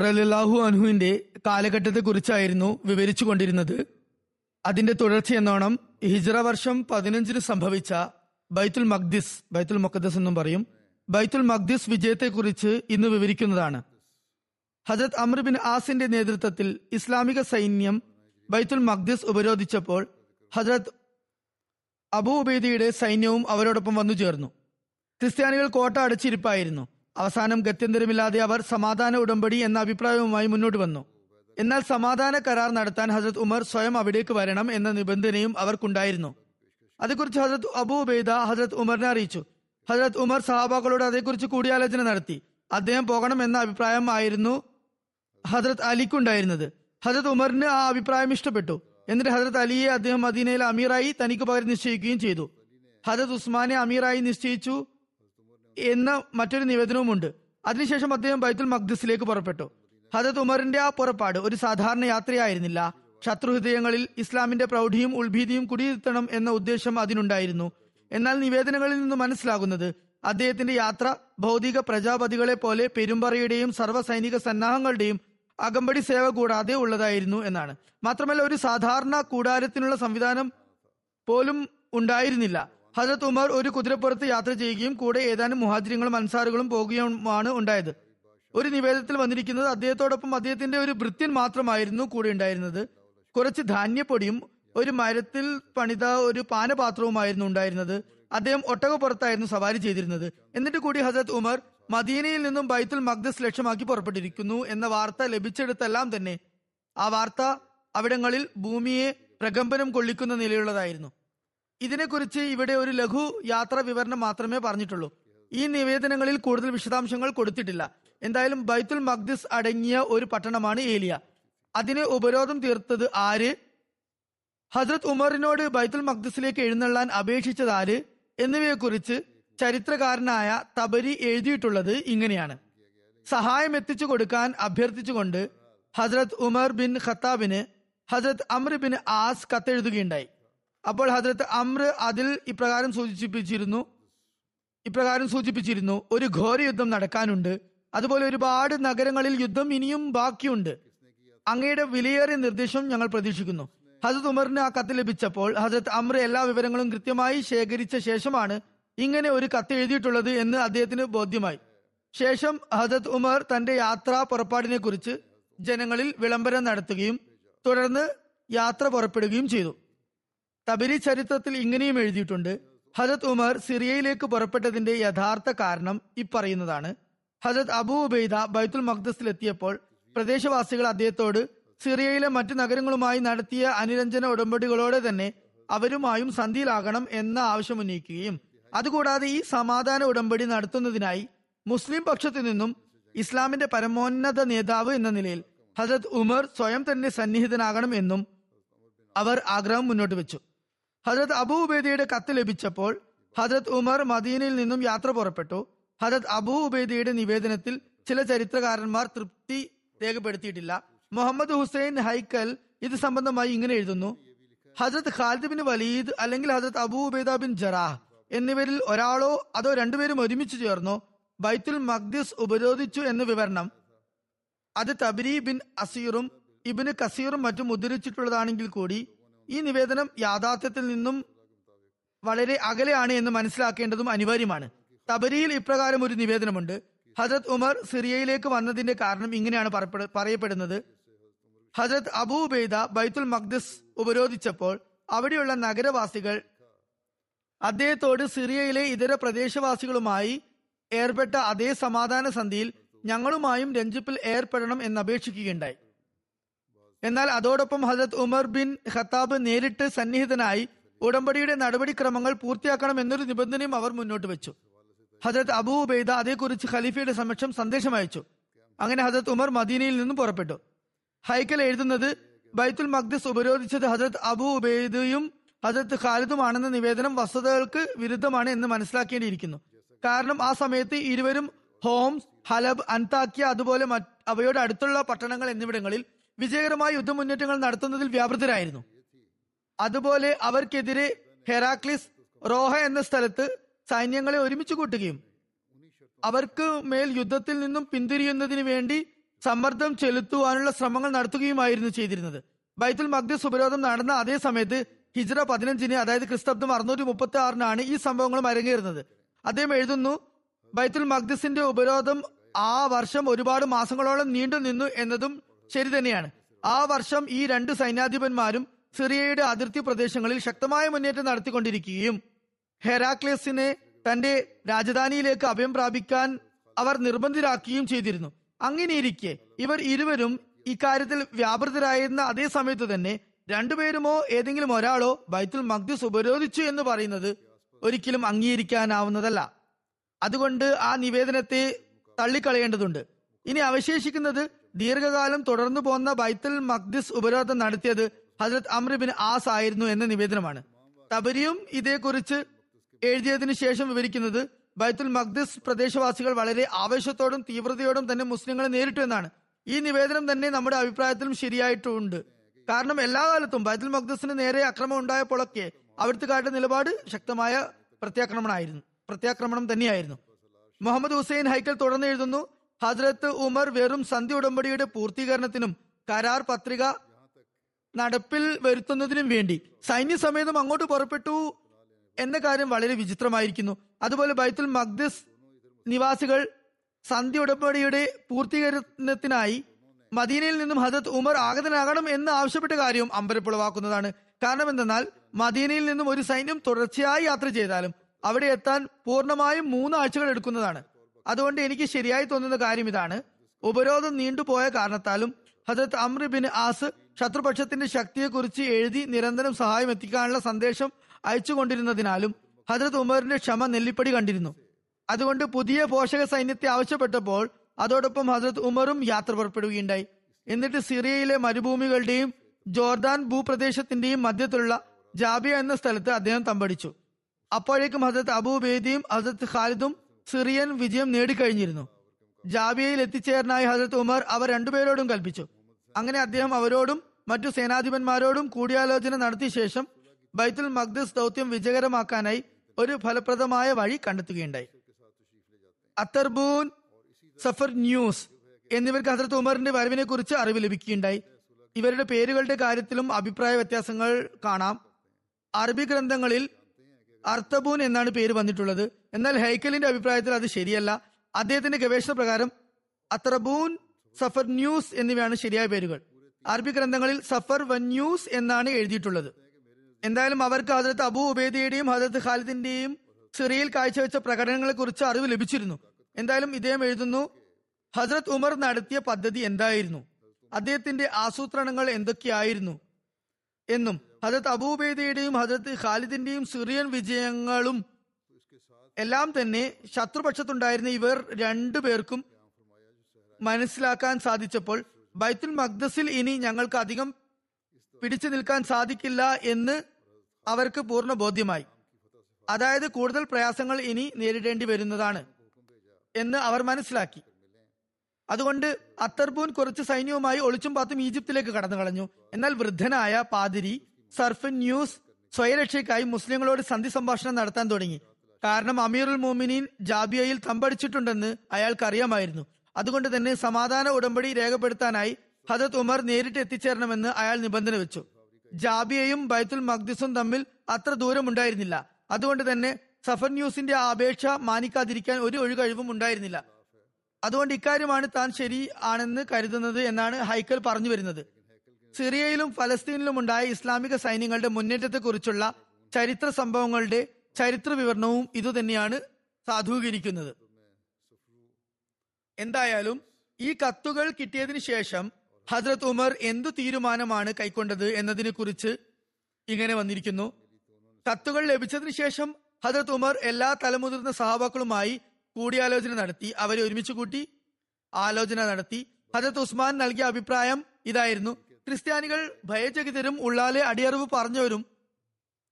റലാഹു അൻഹുവിന്റെ കാലഘട്ടത്തെ കുറിച്ചായിരുന്നു വിവരിച്ചു കൊണ്ടിരുന്നത് അതിന്റെ തുടർച്ചയെന്നോണം ഹിജ്ര വർഷം പതിനഞ്ചിന് സംഭവിച്ച ബൈത്തുൽ മഖ്ദിസ് ബൈത്തുൽ മുഖദ്ദസ് എന്നും പറയും. ബൈത്തുൽ മഖ്ദിസ് വിജയത്തെക്കുറിച്ച് ഇന്ന് വിവരിക്കുന്നതാണ്. ഹജത് അമർ ബിൻ ആസിന്റെ നേതൃത്വത്തിൽ ഇസ്ലാമിക സൈന്യം ബൈത്തുൽ മഖ്ദിസ് ഉപരോധിച്ചപ്പോൾ ഹജരത് അബൂ ഉബൈദയുടെ സൈന്യവും അവരോടൊപ്പം വന്നു ചേർന്നു ക്രിസ്ത്യാനികൾ കോട്ട അടച്ചിരിപ്പായിരുന്നു. അവസാനം ഗത്യന്തരമില്ലാതെ അവർ സമാധാന ഉടമ്പടി എന്ന അഭിപ്രായവുമായി മുന്നോട്ട് വന്നു. എന്നാൽ സമാധാന കരാർ നടത്താൻ ഹസരത് ഉമർ സ്വയം അവിടേക്ക് വരണം എന്ന നിബന്ധനയും അവർക്കുണ്ടായിരുന്നു. അതേക്കുറിച്ച് ഹസരത് അബു ഉബൈദ ഹസരത് ഉമറിനെ അറിയിച്ചു. ഹസരത് ഉമർ സഹാബാക്കളോട് അതേക്കുറിച്ച് കൂടിയാലോചന നടത്തി. അദ്ദേഹം പോകണം എന്ന അഭിപ്രായം ആയിരുന്നു ഹസരത് അലിക്കുണ്ടായിരുന്നത്. ഹസരത് ഉമറിന് ആ അഭിപ്രായം ഇഷ്ടപ്പെട്ടു. എന്നിട്ട് ഹസരത് അലിയെ അദ്ദേഹം മദീനയിലെ അമീറായി തനിക്ക് പകരം നിശ്ചയിക്കുകയും ചെയ്തു. ഹസരത് ഉസ്മാനെ അമീറായി നിശ്ചയിച്ചു. എന്ന മറ്റൊരു നിവേദനവുമുണ്ട്. അതിനുശേഷം അദ്ദേഹം ബൈത്തുൽ മഖ്ദസിലേക്ക് പുറപ്പെട്ടു. ഹജത് ഉമറിന്റെ ആ പുറപ്പാട് ഒരു സാധാരണ യാത്രയായിരുന്നില്ല. ശത്രുഹൃദയങ്ങളിൽ ഇസ്ലാമിന്റെ പ്രൗഢിയും ഉൾഭീതിയും കുടിയിരുത്തണം എന്ന ഉദ്ദേശം അതിനുണ്ടായിരുന്നു. എന്നാൽ നിവേദനങ്ങളിൽ നിന്ന് മനസ്സിലാകുന്നത് അദ്ദേഹത്തിന്റെ യാത്ര ഭൗതിക പ്രജാപതികളെ പോലെ പെരുമ്പറയുടെയും സർവസൈനിക സന്നാഹങ്ങളുടെയും അകമ്പടി സേവ കൂടാതെ ഉള്ളതായിരുന്നു എന്നാണ്. മാത്രമല്ല ഒരു സാധാരണ കൂടാരത്തിനുള്ള സംവിധാനം പോലും ഉണ്ടായിരുന്നില്ല. ഹജരത് ഉമർ ഒരു കുതിരപ്പുറത്ത് യാത്ര ചെയ്യുകയും കൂടെ ഏതാനും മുഹാജിരങ്ങളും അൻസാറുകളും പോകുകയുമാണ് ഉണ്ടായത്. ഒരു നിവേദനത്തിൽ വന്നിരിക്കുന്നത് അദ്ദേഹത്തോടൊപ്പം അദ്ദേഹത്തിന്റെ ഒരു ഭൃത്യൻ മാത്രമായിരുന്നു കൂടെ ഉണ്ടായിരുന്നത്. കുറച്ച് ധാന്യപ്പൊടിയും ഒരു മരത്തിൽ പണിത ഒരു പാനപാത്രവുമായിരുന്നു ഉണ്ടായിരുന്നത്. അദ്ദേഹം ഒട്ടകപ്പുറത്തായിരുന്നു സവാരി ചെയ്തിരുന്നത്. എന്നിട്ട് കൂടി ഹസരത് ഉമർ മദീനയിൽ നിന്നും ബൈത്തുൽ മഖ്ദസ് ലക്ഷ്യമാക്കി പുറപ്പെട്ടിരിക്കുന്നു എന്ന വാർത്ത ലഭിച്ചെടുത്തെല്ലാം തന്നെ. ആ വാർത്ത അവിടങ്ങളിൽ ഭൂമിയെ പ്രകമ്പനം കൊള്ളിക്കുന്ന നിലയുള്ളതായിരുന്നു. ഇതിനെക്കുറിച്ച് ഇവിടെ ഒരു ലഘു യാത്രാ വിവരണം മാത്രമേ പറഞ്ഞിട്ടുള്ളൂ. ഈ നിവേദനങ്ങളിൽ കൂടുതൽ വിശദാംശങ്ങൾ കൊടുത്തിട്ടില്ല. എന്തായാലും ബൈത്തുൽ മഖ്ദിസ് അടങ്ങിയ ഒരു പട്ടണമാണ് ഏലിയ. അതിനെ ഉപരോധം തീർത്തത് ആര്? ഹസ്രത് ഉമറിനോട് ബൈത്തുൽ മഖ്ദിസിലേക്ക് എഴുന്നള്ളാൻ അപേക്ഷിച്ചത് ആര്? എന്നിവയെക്കുറിച്ച് ചരിത്രകാരനായ തബരി എഴുതിയിട്ടുള്ളത് ഇങ്ങനെയാണ്. സഹായം എത്തിച്ചു കൊടുക്കാൻ അഭ്യർത്ഥിച്ചുകൊണ്ട് ഹസ്രത് ഉമർ ബിൻ ഖത്താബിന് ഹസ്രത് അമ്ര ബിൻ ആസ് കത്തെഴുതുകയുണ്ടായി. അപ്പോൾ ഹജ്രത്ത് അമ്ര അതിൽ ഇപ്രകാരം സൂചിപ്പിച്ചിരുന്നു ഇപ്രകാരം സൂചിപ്പിച്ചിരുന്നു ഒരു ഘോര യുദ്ധം നടക്കാനുണ്ട്. അതുപോലെ ഒരുപാട് നഗരങ്ങളിൽ യുദ്ധം ഇനിയും ബാക്കിയുണ്ട്. അങ്ങയുടെ വിലയേറിയ നിർദ്ദേശം ഞങ്ങൾ പ്രതീക്ഷിക്കുന്നു. ഹസത്ത് ഉമറിന് ആ കത്ത് ലഭിച്ചപ്പോൾ ഹസരത്ത് അമ്ര എല്ലാ വിവരങ്ങളും കൃത്യമായി ശേഖരിച്ച ശേഷമാണ് ഇങ്ങനെ ഒരു കത്ത് എഴുതിയിട്ടുള്ളത് എന്ന് അദ്ദേഹത്തിന് ബോധ്യമായി. ശേഷം ഹജത് ഉമർ തന്റെ യാത്രാ പുറപ്പാടിനെ കുറിച്ച് ജനങ്ങളിൽ വിളംബരം നടത്തുകയും തുടർന്ന് യാത്ര പുറപ്പെടുകയും ചെയ്തു. തബരി ചരിത്രത്തിൽ ഇങ്ങനെയും എഴുതിയിട്ടുണ്ട്. ഹജത് ഉമർ സിറിയയിലേക്ക് പുറപ്പെട്ടതിന്റെ യഥാർത്ഥ കാരണം ഇപ്പറയുന്നതാണ്. ഹജത് അബു ഉബൈദ ബൈത്തുൽ മഖ്ദസിലെത്തിയപ്പോൾ പ്രദേശവാസികൾ അദ്ദേഹത്തോട് സിറിയയിലെ മറ്റു നഗരങ്ങളുമായി നടത്തിയ അനുരഞ്ജന ഉടമ്പടികളോടെ തന്നെ അവരുമായും സന്ധിയിലാകണം എന്ന ആവശ്യം ഉന്നയിക്കുകയും അതുകൂടാതെ ഈ സമാധാന ഉടമ്പടി നടത്തുന്നതിനായി മുസ്ലിം പക്ഷത്തു നിന്നും ഇസ്ലാമിന്റെ പരമോന്നത നേതാവ് എന്ന നിലയിൽ ഹജത് ഉമർ സ്വയം തന്നെ സന്നിഹിതനാകണം എന്നും അവർ ആഗ്രഹം മുന്നോട്ട് വെച്ചു. ഹജരത് അബൂബേദിയുടെ കത്ത് ലഭിച്ചപ്പോൾ ഹജരത് ഉമർ മദീനയിൽ നിന്നും യാത്ര പുറപ്പെട്ടു. ഹജരത് അബൂ ഉബൈദയുടെ നിവേദനത്തിൽ ചില ചരിത്രകാരന്മാർ തൃപ്തി രേഖപ്പെടുത്തിയിട്ടില്ല. മുഹമ്മദ് ഹുസൈൻ ഹൈക്കൽ ഇത് സംബന്ധമായി ഇങ്ങനെ എഴുതുന്നു. ഹജരത് ഖാലിദ് ബിൻ വലീദ് അല്ലെങ്കിൽ ഹജരത് അബൂ ഉബൈദ ബിൻ ജറാഹ് എന്നിവരിൽ ഒരാളോ അതോ രണ്ടുപേരും ഒരുമിച്ച് ചേർന്നു ബൈത്തുൽ മഖ്ദിസ് ഉപരോധിച്ചു എന്ന വിവരണം. അത് തബരി ബിൻ അസീറും ഇബിന് കസീറും മറ്റും ഉദ്ധരിച്ചിട്ടുള്ളതാണെങ്കിൽ കൂടി ഈ നിവേദനം യാഥാർത്ഥ്യത്തിൽ നിന്നും വളരെ അകലെയാണ് എന്ന് മനസ്സിലാക്കേണ്ടതും അനിവാര്യമാണ്. തബരിയിൽ ഇപ്രകാരം ഒരു നിവേദനമുണ്ട്. ഹജരത് ഉമർ സിറിയയിലേക്ക് വന്നതിന്റെ കാരണം ഇങ്ങനെയാണ് പറയപ്പെട- പറയപ്പെടുന്നത്. ഹജരത് അബൂബൈദ ബൈത്തുൽ മഖ്ദസ് ഉപരോധിച്ചപ്പോൾ അവിടെയുള്ള നഗരവാസികൾ അദ്ദേഹത്തോട് സിറിയയിലെ ഇതര പ്രദേശവാസികളുമായി ഏർപ്പെട്ട അതേ സമാധാന സന്ധിയിൽ ഞങ്ങളുമായും രഞ്ജിപ്പിൽ ഏർപ്പെടണം എന്ന് അപേക്ഷിക്കുകയുണ്ടായി എന്നാൽ അതോടൊപ്പം ഹസരത് ഉമർ ബിൻ ഖത്താബ് നേരിട്ട് സന്നിഹിതനായി ഉടമ്പടിയുടെ നടപടിക്രമങ്ങൾ പൂർത്തിയാക്കണം എന്നൊരു നിബന്ധനയും അവർ മുന്നോട്ട് വെച്ചു. ഹജരത് അബൂ ഉബൈദ അതേക്കുറിച്ച് ഖലീഫയുടെ സമക്ഷം സന്ദേശം അയച്ചു. അങ്ങനെ ഹജരത് ഉമർ മദീനയിൽ നിന്നും പുറപ്പെട്ടു. ഹൈക്കൽ എഴുതുന്നത് ബൈത്തുൽ മഖ്ദസ് ഉപരോധിച്ചത് ഹജരത് അബൂ ഉബൈദയും ഹജരത് ഖാലിദുമാണെന്ന നിവേദനം വസ്തുതകൾക്ക് വിരുദ്ധമാണ് എന്ന് മനസ്സിലാക്കേണ്ടിയിരിക്കുന്നു. കാരണം ആ സമയത്ത് ഇരുവരും ഹോംസ് ഹലബ് അൻതാക്കിയ അതുപോലെ അവയോട് അടുത്തുള്ള പട്ടണങ്ങൾ എന്നിവിടങ്ങളിൽ വിജയകരമായ യുദ്ധമുന്നേറ്റങ്ങൾ നടത്തുന്നതിൽ വ്യാപൃതരായിരുന്നു. അതുപോലെ അവർക്കെതിരെ ഹെറാക്ലിസ് റോഹ എന്ന സ്ഥലത്ത് സൈന്യങ്ങളെ ഒരുമിച്ച് കൂട്ടുകയും അവർക്ക് മേൽ യുദ്ധത്തിൽ നിന്നും പിന്തിരിയുന്നതിന് വേണ്ടി സമ്മർദ്ദം ചെലുത്തുവാനുള്ള ശ്രമങ്ങൾ നടത്തുകയുമായിരുന്നു ചെയ്തിരുന്നത്. ബൈത്തുൽ മഖ്ദിസ് ഉപരോധം നടന്ന അതേ സമയത്ത് ഹിജ്റ പതിനഞ്ചിന് അതായത് ക്രിസ്തബ്ദം അറുന്നൂറ്റി മുപ്പത്തി ആറിനാണ് ഈ സംഭവങ്ങളും അരങ്ങേറുന്നത്. അദ്ദേഹം എഴുതുന്നു ബൈത്തുൽ മഖ്ദിസിന്റെ ഉപരോധം ആ വർഷം ഒരുപാട് മാസങ്ങളോളം നീണ്ടു നിന്നു എന്നതും ശരി തന്നെയാണ്. ആ വർഷം ഈ രണ്ട് സൈന്യാധിപന്മാരും സിറിയയുടെ അതിർത്തി പ്രദേശങ്ങളിൽ ശക്തമായ മുന്നേറ്റം നടത്തിക്കൊണ്ടിരിക്കുകയും ഹെറാക്ലിയസിനെ തന്റെ രാജധാനിയിലേക്ക് അഭയം പ്രാപിക്കാൻ അവർ നിർബന്ധിതരാക്കുകയും ചെയ്തിരുന്നു. അങ്ങനെയിരിക്കെ ഇവർ ഇരുവരും ഇക്കാര്യത്തിൽ വ്യാപൃതരായിരുന്ന അതേ സമയത്ത് തന്നെ രണ്ടുപേരുമോ ഏതെങ്കിലും ഒരാളോ ബൈത്തുൽ മഖ്ദിസ് ഉപരോധിച്ചു എന്ന് പറയുന്നത് ഒരിക്കലും അംഗീകരിക്കാനാവുന്നതല്ല. അതുകൊണ്ട് ആ നിവേദനത്തെ തള്ളിക്കളയേണ്ടതുണ്ട്. ഇനി അവശേഷിക്കുന്നത് ദീർഘകാലം തുടർന്നു പോന്ന ബൈത്തുൽ മഖ്ദിസ് ഉപരോധം നടത്തിയത് ഹജ്രത് അമ്രിബിൻ ആസ് ആയിരുന്നു എന്ന നിവേദനമാണ്. തബരിയും ഇതേക്കുറിച്ച് എഴുതിയതിനു ശേഷം വിവരിക്കുന്നത് ബൈത്തുൽ മഖ്ദിസ് പ്രദേശവാസികൾ വളരെ ആവേശത്തോടും തീവ്രതയോടും തന്നെ മുസ്ലിങ്ങളെ നേരിട്ടു എന്നാണ്. ഈ നിവേദനം തന്നെ നമ്മുടെ അഭിപ്രായത്തിലും ശരിയായിട്ടുണ്ട്. കാരണം എല്ലാ കാലത്തും ബൈത്തുൽ മഖ്ദിസിന് നേരെ അക്രമം ഉണ്ടായപ്പോഴൊക്കെ അവിടുത്തുകാരുടെ നിലപാട് ശക്തമായ പ്രത്യാക്രമണമായിരുന്നു. പ്രത്യാക്രമണം തന്നെയായിരുന്നു. മുഹമ്മദ് ഹുസൈൻ ഹൈക്കൽ തുടർന്ന് എഴുതുന്നു ഹജ്രത്ത് ഉമർ വെറും സന്ധി ഉടമ്പടിയുടെ പൂർത്തീകരണത്തിനും കരാർ പത്രിക നടപ്പിൽ വരുത്തുന്നതിനും വേണ്ടി സൈന്യസമേതം അങ്ങോട്ട് പുറപ്പെട്ടു എന്ന കാര്യം വളരെ വിചിത്രമായിരിക്കുന്നു. അതുപോലെ ബൈത്തുൽ മഖ്ദിസ് നിവാസികൾ സന്ധി ഉടമ്പടിയുടെ പൂർത്തീകരണത്തിനായി മദീനയിൽ നിന്നും ഹജത് ഉമർ ആഗതനാകണം എന്ന് ആവശ്യപ്പെട്ട കാര്യവും അമ്പരപ്പുളവാക്കുന്നതാണ്. കാരണം എന്തെന്നാൽ മദീനയിൽ നിന്നും ഒരു സൈന്യം തുടർച്ചയായി യാത്ര ചെയ്താലും അവിടെ എത്താൻ പൂർണമായും മൂന്ന് ആഴ്ചകൾ എടുക്കുന്നതാണ്. അതുകൊണ്ട് എനിക്ക് ശരിയായി തോന്നുന്ന കാര്യം ഇതാണ്. ഉപരോധം നീണ്ടുപോയ കാരണത്താലും ഹജരത് അമ്രിബിൻ ആസ് ശത്രുപക്ഷത്തിന്റെ ശക്തിയെക്കുറിച്ച് എഴുതി നിരന്തരം സഹായം എത്തിക്കാനുള്ള സന്ദേശം അയച്ചുകൊണ്ടിരുന്നതിനാലും ഹജരത് ഉമറിന്റെ ക്ഷമ നെല്ലിപ്പടി കണ്ടിരുന്നു. അതുകൊണ്ട് പുതിയ പോഷക സൈന്യത്തെ ആവശ്യപ്പെട്ടപ്പോൾ അതോടൊപ്പം ഹജരത് ഉമറും യാത്ര പുറപ്പെടുകയുണ്ടായി. എന്നിട്ട് സിറിയയിലെ മരുഭൂമികളുടെയും ജോർദാൻ ഭൂപ്രദേശത്തിന്റെയും മധ്യത്തിലുള്ള ജാബിയ എന്ന സ്ഥലത്ത് അദ്ദേഹം തമ്പടിച്ചു. അപ്പോഴേക്കും ഹജരത് അബൂബേദിയും ഹജരത് ഖാലിദും സിറിയൻ വിജയം നേടിക്കഴിഞ്ഞിരുന്നു. ജാബിയയിൽ എത്തിച്ചേരാനായി ഹജരത് ഉമർ അവർ രണ്ടുപേരോടും കൽപ്പിച്ചു. അങ്ങനെ അദ്ദേഹം അവരോടും മറ്റു സേനാധിപന്മാരോടും കൂടിയാലോചന നടത്തിയ ശേഷം ബൈത്തുൽ മഖ്ദസ് ദൗത്യം വിജയകരമാക്കാനായി ഒരു ഫലപ്രദമായ വഴി കണ്ടെത്തുകയുണ്ടായി. അത്തർബൂൻ സഫർ ന്യൂസ് എന്നിവർക്ക് ഹസരത്ത് ഉമറിന്റെ വരവിനെ കുറിച്ച് അറിവ് ലഭിക്കുകയുണ്ടായി. ഇവരുടെ പേരുകളുടെ കാര്യത്തിലും അഭിപ്രായ വ്യത്യാസങ്ങൾ കാണാം. അറബി ഗ്രന്ഥങ്ങളിൽ അർത്തബൂൻ എന്നാണ് പേര് വന്നിട്ടുള്ളത്. എന്നാൽ ഹൈക്കലിന്റെ അഭിപ്രായത്തിൽ അത് ശരിയല്ല. അദ്ദേഹത്തിന്റെ ഗവേഷണ പ്രകാരം അത്രബൂൻ സഫർ ന്യൂസ് എന്നിവയാണ് ശരിയായ പേരുകൾ. അറബി ഗ്രന്ഥങ്ങളിൽ സഫർ വൻ ന്യൂസ് എന്നാണ് എഴുതിയിട്ടുള്ളത്. എന്തായാലും അവർക്ക് ഹജരത്ത് അബു ഉബേദിയുടെയും ഹജരത്ത് ഖാലിദിന്റെയും സിറിയയിൽ കാഴ്ചവെച്ച പ്രകടനങ്ങളെ കുറിച്ച് അറിവ് ലഭിച്ചിരുന്നു. എന്തായാലും ഇദ്ദേഹം എഴുതുന്നു ഹസ്രത് ഉമർ നടത്തിയ പദ്ധതി എന്തായിരുന്നു? അദ്ദേഹത്തിന്റെ ആസൂത്രണങ്ങൾ എന്തൊക്കെയായിരുന്നു? എന്നും ഹജരത് അബൂബേദയുടെയും ഹജത് ഖാലിദിന്റെയും സിറിയൻ വിജയങ്ങളും എല്ലാം തന്നെ ശത്രുപക്ഷത്തുണ്ടായിരുന്ന ഇവർ രണ്ടു പേർക്കും മനസ്സിലാക്കാൻ സാധിച്ചപ്പോൾ ബൈത്തുൽ മഖ്ദസിൽ ഇനി ഞങ്ങൾക്ക് അധികം പിടിച്ചു നിൽക്കാൻ സാധിക്കില്ല എന്ന് അവർക്ക് പൂർണ ബോധ്യമായി. അതായത് കൂടുതൽ പ്രയാസങ്ങൾ ഇനി നേരിടേണ്ടി വരുന്നതാണ് എന്ന് അവർ മനസ്സിലാക്കി. അതുകൊണ്ട് അത്തർബൂൻ കുറച്ച് സൈന്യവുമായി ഒളിച്ചും പാത്തും ഈജിപ്തിലേക്ക് കടന്നു കളഞ്ഞു എന്നാൽ വൃദ്ധനായ പാതിരി സർഫ് ന്യൂസ് സ്വയരക്ഷയ്ക്കായി മുസ്ലിങ്ങളോട് സന്ധി സംഭാഷണം നടത്താൻ തുടങ്ങി. കാരണം അമീറുൽ മോമിനീൻ ജാബിയയിൽ തമ്പടിച്ചിട്ടുണ്ടെന്ന് അയാൾക്ക് അറിയാമായിരുന്നു അതുകൊണ്ട് തന്നെ സമാധാന ഉടമ്പടി രേഖപ്പെടുത്താനായി ഹജത് ഉമർ നേരിട്ട് എത്തിച്ചേരണമെന്ന് അയാൾ നിബന്ധന വെച്ചു. ജാബിയയും ബൈത്തുൽ മഖ്ദിസും തമ്മിൽ അത്ര ദൂരമുണ്ടായിരുന്നില്ല. അതുകൊണ്ട് തന്നെ സഫർ ന്യൂസിന്റെ ആ അപേക്ഷ മാനിക്കാതിരിക്കാൻ ഒരു ഒഴികഴിവും ഉണ്ടായിരുന്നില്ല. അതുകൊണ്ട് ഇക്കാര്യമാണ് താൻ ശരി ആണെന്ന് കരുതുന്നത് എന്നാണ് ഹൈക്കൽ പറഞ്ഞു വരുന്നത്. സിറിയയിലും ഫലസ്തീനിലും ഉണ്ടായ ഇസ്ലാമിക സൈന്യങ്ങളുടെ മുന്നേറ്റത്തെക്കുറിച്ചുള്ള ചരിത്ര സംഭവങ്ങളുടെ ചരിത്ര വിവരണവും ഇതുതന്നെയാണ് സാധൂകരിക്കുന്നത്. എന്തായാലും ഈ കത്തുകൾ കിട്ടിയതിനു ശേഷം ഹജ്രത് ഉമർ എന്തു തീരുമാനമാണ് കൈക്കൊണ്ടത് എന്നതിനെ കുറിച്ച് ഇങ്ങനെ വന്നിരിക്കുന്നു. കത്തുകൾ ലഭിച്ചതിനു ശേഷം ഹജ്രത് ഉമർ എല്ലാ തലമുതിർന്ന സഹാബാക്കളുമായി കൂടിയാലോചന നടത്തി അവരെ ഒരുമിച്ച് കൂട്ടി ആലോചന നടത്തി. ഹജത് ഉസ്മാൻ നൽകിയ അഭിപ്രായം ഇതായിരുന്നു. ക്രിസ്ത്യാനികൾ ഭയചകിതരും ഉള്ളാലെ അടിയറിവ് പറഞ്ഞവരും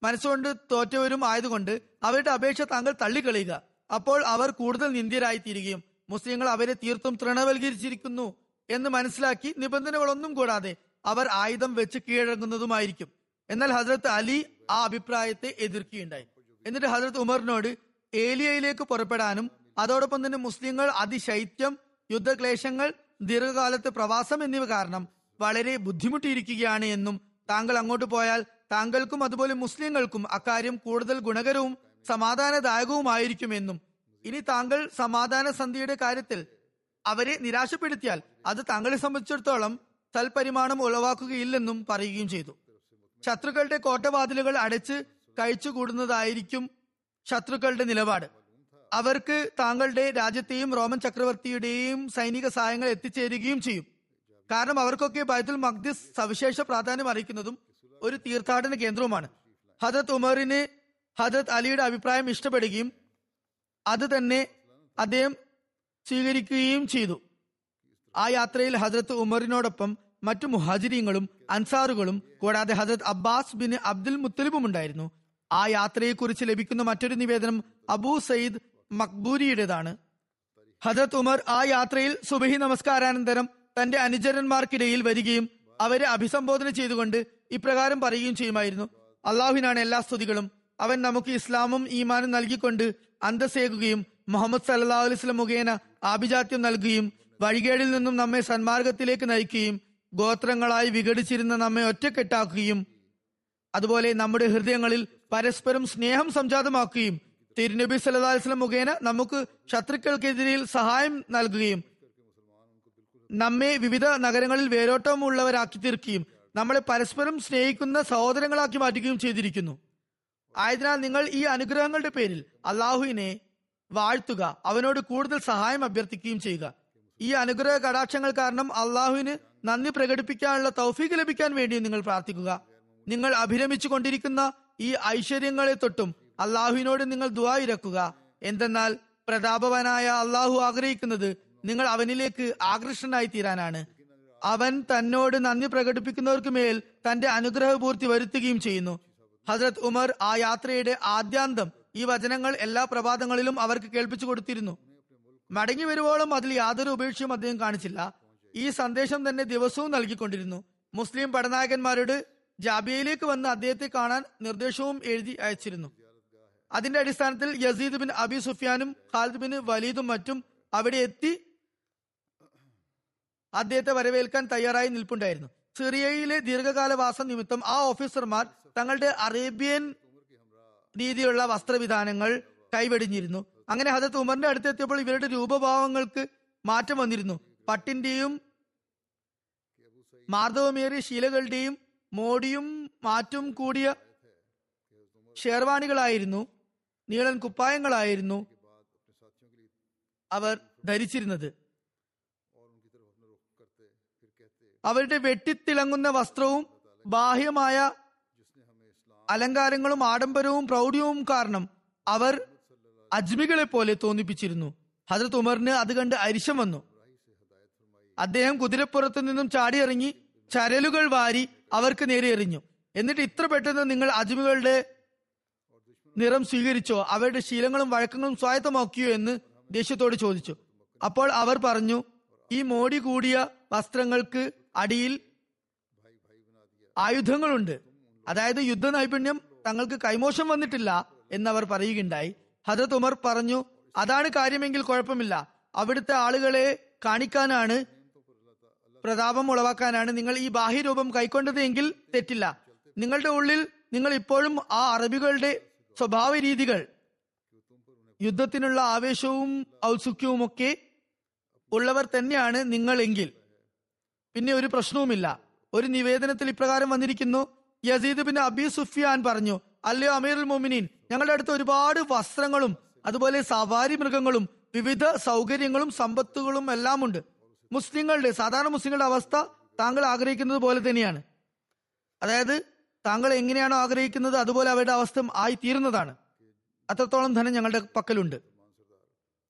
മനസ്സുകൊണ്ട് തോറ്റവരും ആയതുകൊണ്ട് അവരുടെ അപേക്ഷ താങ്കൾ തള്ളിക്കളയുക. അപ്പോൾ അവർ കൂടുതൽ നിന്ദ്യരായി തീരുകയും മുസ്ലിങ്ങൾ അവരെ തീർത്തും തൃണവൽക്കരിച്ചിരിക്കുന്നു എന്ന് മനസ്സിലാക്കി നിബന്ധനകളൊന്നും കൂടാതെ അവർ ആയുധം വെച്ച് കീഴടങ്ങുന്നതുമായിരിക്കും. എന്നാൽ ഹസരത്ത് അലി ആ അഭിപ്രായത്തെ എതിർക്കുകയുണ്ടായി. എന്നിട്ട് ഹസരത്ത് ഉമറിനോട് ഏലിയയിലേക്ക് പുറപ്പെടാനും അതോടൊപ്പം തന്നെ മുസ്ലിങ്ങൾ അതിശൈത്യം യുദ്ധക്ലേശങ്ങൾ ദീർഘകാലത്തെ പ്രവാസം എന്നിവ കാരണം വളരെ ബുദ്ധിമുട്ടിയിരിക്കുകയാണ് എന്നും താങ്കൾ അങ്ങോട്ട് പോയാൽ താങ്കൾക്കും അതുപോലെ മുസ്ലിങ്ങൾക്കും അക്കാര്യം കൂടുതൽ ഗുണകരവും സമാധാനദായകവുമായിരിക്കുമെന്നും ഇനി താങ്കൾ സമാധാന സന്ധിയുടെ കാര്യത്തിൽ അവരെ നിരാശപ്പെടുത്തിയാൽ അത് താങ്കളെ സംബന്ധിച്ചിടത്തോളം തൽപരിമാണം ഉളവാക്കുകയില്ലെന്നും പറയുകയും ചെയ്തു. ശത്രുക്കളുടെ കോട്ടവാതിലുകൾ അടച്ച് കഴിച്ചുകൂടുന്നതായിരിക്കും ശത്രുക്കളുടെ നിലപാട്. അവർക്ക് താങ്കളുടെ രാജ്യത്തെയും റോമൻ ചക്രവർത്തിയുടെയും സൈനിക സഹായങ്ങൾ എത്തിച്ചേരുകയും ചെയ്യും. കാരണം അവർക്കൊക്കെ ബൈത്തുൽ മഖ്ദിസ് സവിശേഷ പ്രാധാന്യം അറിയിക്കുന്നതും ഒരു തീർത്ഥാടന കേന്ദ്രവുമാണ്. ഹജത് ഉമറിന് ഹജത് അലിയുടെ അഭിപ്രായം ഇഷ്ടപ്പെടുകയും അത് തന്നെ അദ്ദേഹം സ്വീകരിക്കുകയും ചെയ്തു. ആ യാത്രയിൽ ഹജ്രത്ത് ഉമറിനോടൊപ്പം മറ്റു മുഹാജിരിങ്ങളും അൻസാറുകളും കൂടാതെ ഹജ്രത് അബ്ബാസ് ബിൻ അബ്ദുൽ മുത്തലിബും ഉണ്ടായിരുന്നു. ആ യാത്രയെക്കുറിച്ച് ലഭിക്കുന്ന മറ്റൊരു നിവേദനം അബൂ സയ്യിദ് മക്ബൂരിയുടേതാണ്. ഹജ്രത് ഉമർ ആ യാത്രയിൽ സുബഹി നമസ്കാരാനന്തരം തന്റെ അനുചരന്മാർക്കിടയിൽ വരികയും അവരെ അഭിസംബോധന ചെയ്തുകൊണ്ട് ഇപ്രകാരം പറയുകയും ചെയ്യുമായിരുന്നു. അള്ളാഹുവിനാണ് എല്ലാ സ്തുതികളും. അവൻ നമുക്ക് ഇസ്ലാമും ഈമാനും നൽകിക്കൊണ്ട് അന്തസ്സേകുകയും മുഹമ്മദ് സല്ലാ അലൈസ്ലം മുഖേന ആഭിജാത്യം നൽകുകയും വഴികേടിൽ നിന്നും നമ്മെ സന്മാർഗത്തിലേക്ക് നയിക്കുകയും ഗോത്രങ്ങളായി വിഘടിച്ചിരുന്ന നമ്മെ ഒറ്റക്കെട്ടാക്കുകയും അതുപോലെ നമ്മുടെ ഹൃദയങ്ങളിൽ പരസ്പരം സ്നേഹം സംജാതമാക്കുകയും തിരുനബി സല്ലാ അലിസ്ലം മുഖേന നമുക്ക് ശത്രുക്കൾക്കെതിരെ സഹായം നൽകുകയും നമ്മെ വിവിധ നഗരങ്ങളിൽ വേരോട്ടമുള്ളവരാക്കി തീർക്കുകയും നമ്മളെ പരസ്പരം സ്നേഹിക്കുന്ന സഹോദരങ്ങളാക്കി മാറ്റുകയും ചെയ്തിരിക്കുന്നു. ആയതിനാൽ നിങ്ങൾ ഈ അനുഗ്രഹങ്ങളുടെ പേരിൽ അള്ളാഹുവിനെ വാഴ്ത്തുക അവനോട് കൂടുതൽ സഹായം അഭ്യർത്ഥിക്കുകയും ചെയ്യുക. ഈ അനുഗ്രഹ കടാക്ഷങ്ങൾ കാരണം അള്ളാഹുവിന് നന്ദി പ്രകടിപ്പിക്കാനുള്ള തൗഫീക്ക് ലഭിക്കാൻ വേണ്ടി നിങ്ങൾ പ്രാർത്ഥിക്കുക. നിങ്ങൾ അഭിരമിച്ചു കൊണ്ടിരിക്കുന്ന ഈ ഐശ്വര്യങ്ങളെ തൊട്ടും അള്ളാഹുവിനോട് നിങ്ങൾ ദുവാ ഇരക്കുക എന്തെന്നാൽ പ്രതാപവനായ അള്ളാഹു ആഗ്രഹിക്കുന്നത് നിങ്ങൾ അവനിലേക്ക് ആകൃഷ്ടനായി തീരാനാണ്. അവൻ തന്നോട് നന്ദി പ്രകടിപ്പിക്കുന്നവർക്ക് മേൽ തന്റെ അനുഗ്രഹപൂർത്തി വരുത്തുകയും ചെയ്യുന്നു. ഹസരത് ഉമർ ആ യാത്രയുടെ ആദ്യാന്തം ഈ വചനങ്ങൾ എല്ലാ പ്രഭാതങ്ങളിലും അവർക്ക് കേൾപ്പിച്ചു കൊടുത്തിരുന്നു. മടങ്ങി വരുവോളം അതിൽ യാതൊരു ഉപേക്ഷയും അദ്ദേഹം കാണിച്ചില്ല. ഈ സന്ദേശം തന്നെ ദിവസവും നൽകിക്കൊണ്ടിരുന്നു. മുസ്ലിം പടനായകന്മാരോട് ജാബിയയിലേക്ക് വന്ന് അദ്ദേഹത്തെ കാണാൻ നിർദ്ദേശവും എഴുതി അയച്ചിരുന്നു. അതിന്റെ അടിസ്ഥാനത്തിൽ യസീദ് ബിൻ അബി സുഫിയാനും ഖാലിദ് ബിൻ വലീദും മറ്റും അവിടെ എത്തി അദ്ദേഹത്തെ വരവേൽക്കാൻ തയ്യാറായി നിൽപ്പുണ്ടായിരുന്നു. സിറിയയിലെ ദീർഘകാല വാസം നിമിത്തം ആ ഓഫീസർമാർ തങ്ങളുടെ അറേബ്യൻ രീതിയിലുള്ള വസ്ത്രവിധാനങ്ങൾ കൈവെടിഞ്ഞിരുന്നു. അങ്ങനെ ഹജത് ഉമറിന്റെ അടുത്തെത്തിയപ്പോൾ ഇവരുടെ രൂപഭാവങ്ങൾക്ക് മാറ്റം വന്നിരുന്നു. പട്ടിന്റെയും മാർദ്ദവമേറിയ ശീലകളുടെയും മോടിയും മാറ്റും കൂടിയ ഷേർവാണികളായിരുന്നു. നീളൻ കുപ്പായങ്ങളായിരുന്നു അവർ ധരിച്ചിരുന്നത്. അവരുടെ വെട്ടിത്തിളങ്ങുന്ന വസ്ത്രവും ബാഹ്യമായ അലങ്കാരങ്ങളും ആഡംബരവും പ്രൗഢിയവും കാരണം അവർ അജ്മികളെ പോലെ തോന്നിപ്പിച്ചിരുന്നു. ഹജറത്ത് ഉമറിന് അത് കണ്ട് അരിശം വന്നു. അദ്ദേഹം കുതിരപ്പുറത്തു നിന്നും ചാടിയിറങ്ങി ചരലുകൾ വാരി അവർക്ക് നേരെ എറിഞ്ഞു. എന്നിട്ട് ഇത്ര പെട്ടെന്ന് നിങ്ങൾ അജ്മികളുടെ നിറം സ്വീകരിച്ചോ? അവരുടെ ശീലങ്ങളും വഴക്കങ്ങളും സ്വായത്തമാക്കിയോ എന്ന് ദേഷ്യത്തോട് ചോദിച്ചു. അപ്പോൾ അവർ പറഞ്ഞു ഈ മോടി കൂടിയ വസ്ത്രങ്ങൾക്ക് അടിയിൽ ആയുധങ്ങളുണ്ട്. അതായത് യുദ്ധ നൈപുണ്യം തങ്ങൾക്ക് കൈമോശം വന്നിട്ടില്ല എന്നവർ പറയുകയുണ്ടായി. ഹജത് ഉമർ പറഞ്ഞു അതാണ് കാര്യമെങ്കിൽ കുഴപ്പമില്ല. അവിടുത്തെ ആളുകളെ കാണിക്കാനാണ് പ്രതാപം ഉളവാക്കാനാണ് നിങ്ങൾ ഈ ബാഹ്യരൂപം കൈക്കൊണ്ടത് എങ്കിൽ തെറ്റില്ല. നിങ്ങളുടെ ഉള്ളിൽ നിങ്ങൾ ഇപ്പോഴും ആ അറബികളുടെ സ്വഭാവ രീതികൾ യുദ്ധത്തിനുള്ള ആവേശവും ഔത്സുഖ്യവും ഒക്കെ ഉള്ളവർ തന്നെയാണ് നിങ്ങളെങ്കിൽ പിന്നെ ഒരു പ്രശ്നവുമില്ല. ഒരു നിവേദനത്തിൽ ഇപ്രകാരം വന്നിരിക്കുന്നു യസീദ് ബിൻ അബി സുഫിയാൻ പറഞ്ഞു അല്ലയോ അമീറുൽ മോമിനീൻ ഞങ്ങളുടെ അടുത്ത് ഒരുപാട് വസ്ത്രങ്ങളും അതുപോലെ സവാരി മൃഗങ്ങളും വിവിധ സൗകര്യങ്ങളും സമ്പത്തുകളും എല്ലാം ഉണ്ട്. മുസ്ലിങ്ങളുടെ സാധാരണ മുസ്ലിങ്ങളുടെ അവസ്ഥ താങ്കൾ ആഗ്രഹിക്കുന്നത് പോലെ തന്നെയാണ്. അതായത് താങ്കൾ എങ്ങനെയാണോ ആഗ്രഹിക്കുന്നത് അതുപോലെ അവരുടെ അവസ്ഥ ആയി തീരുന്നതാണ് അത്രത്തോളം ധനം ഞങ്ങളുടെ പക്കലുണ്ട്.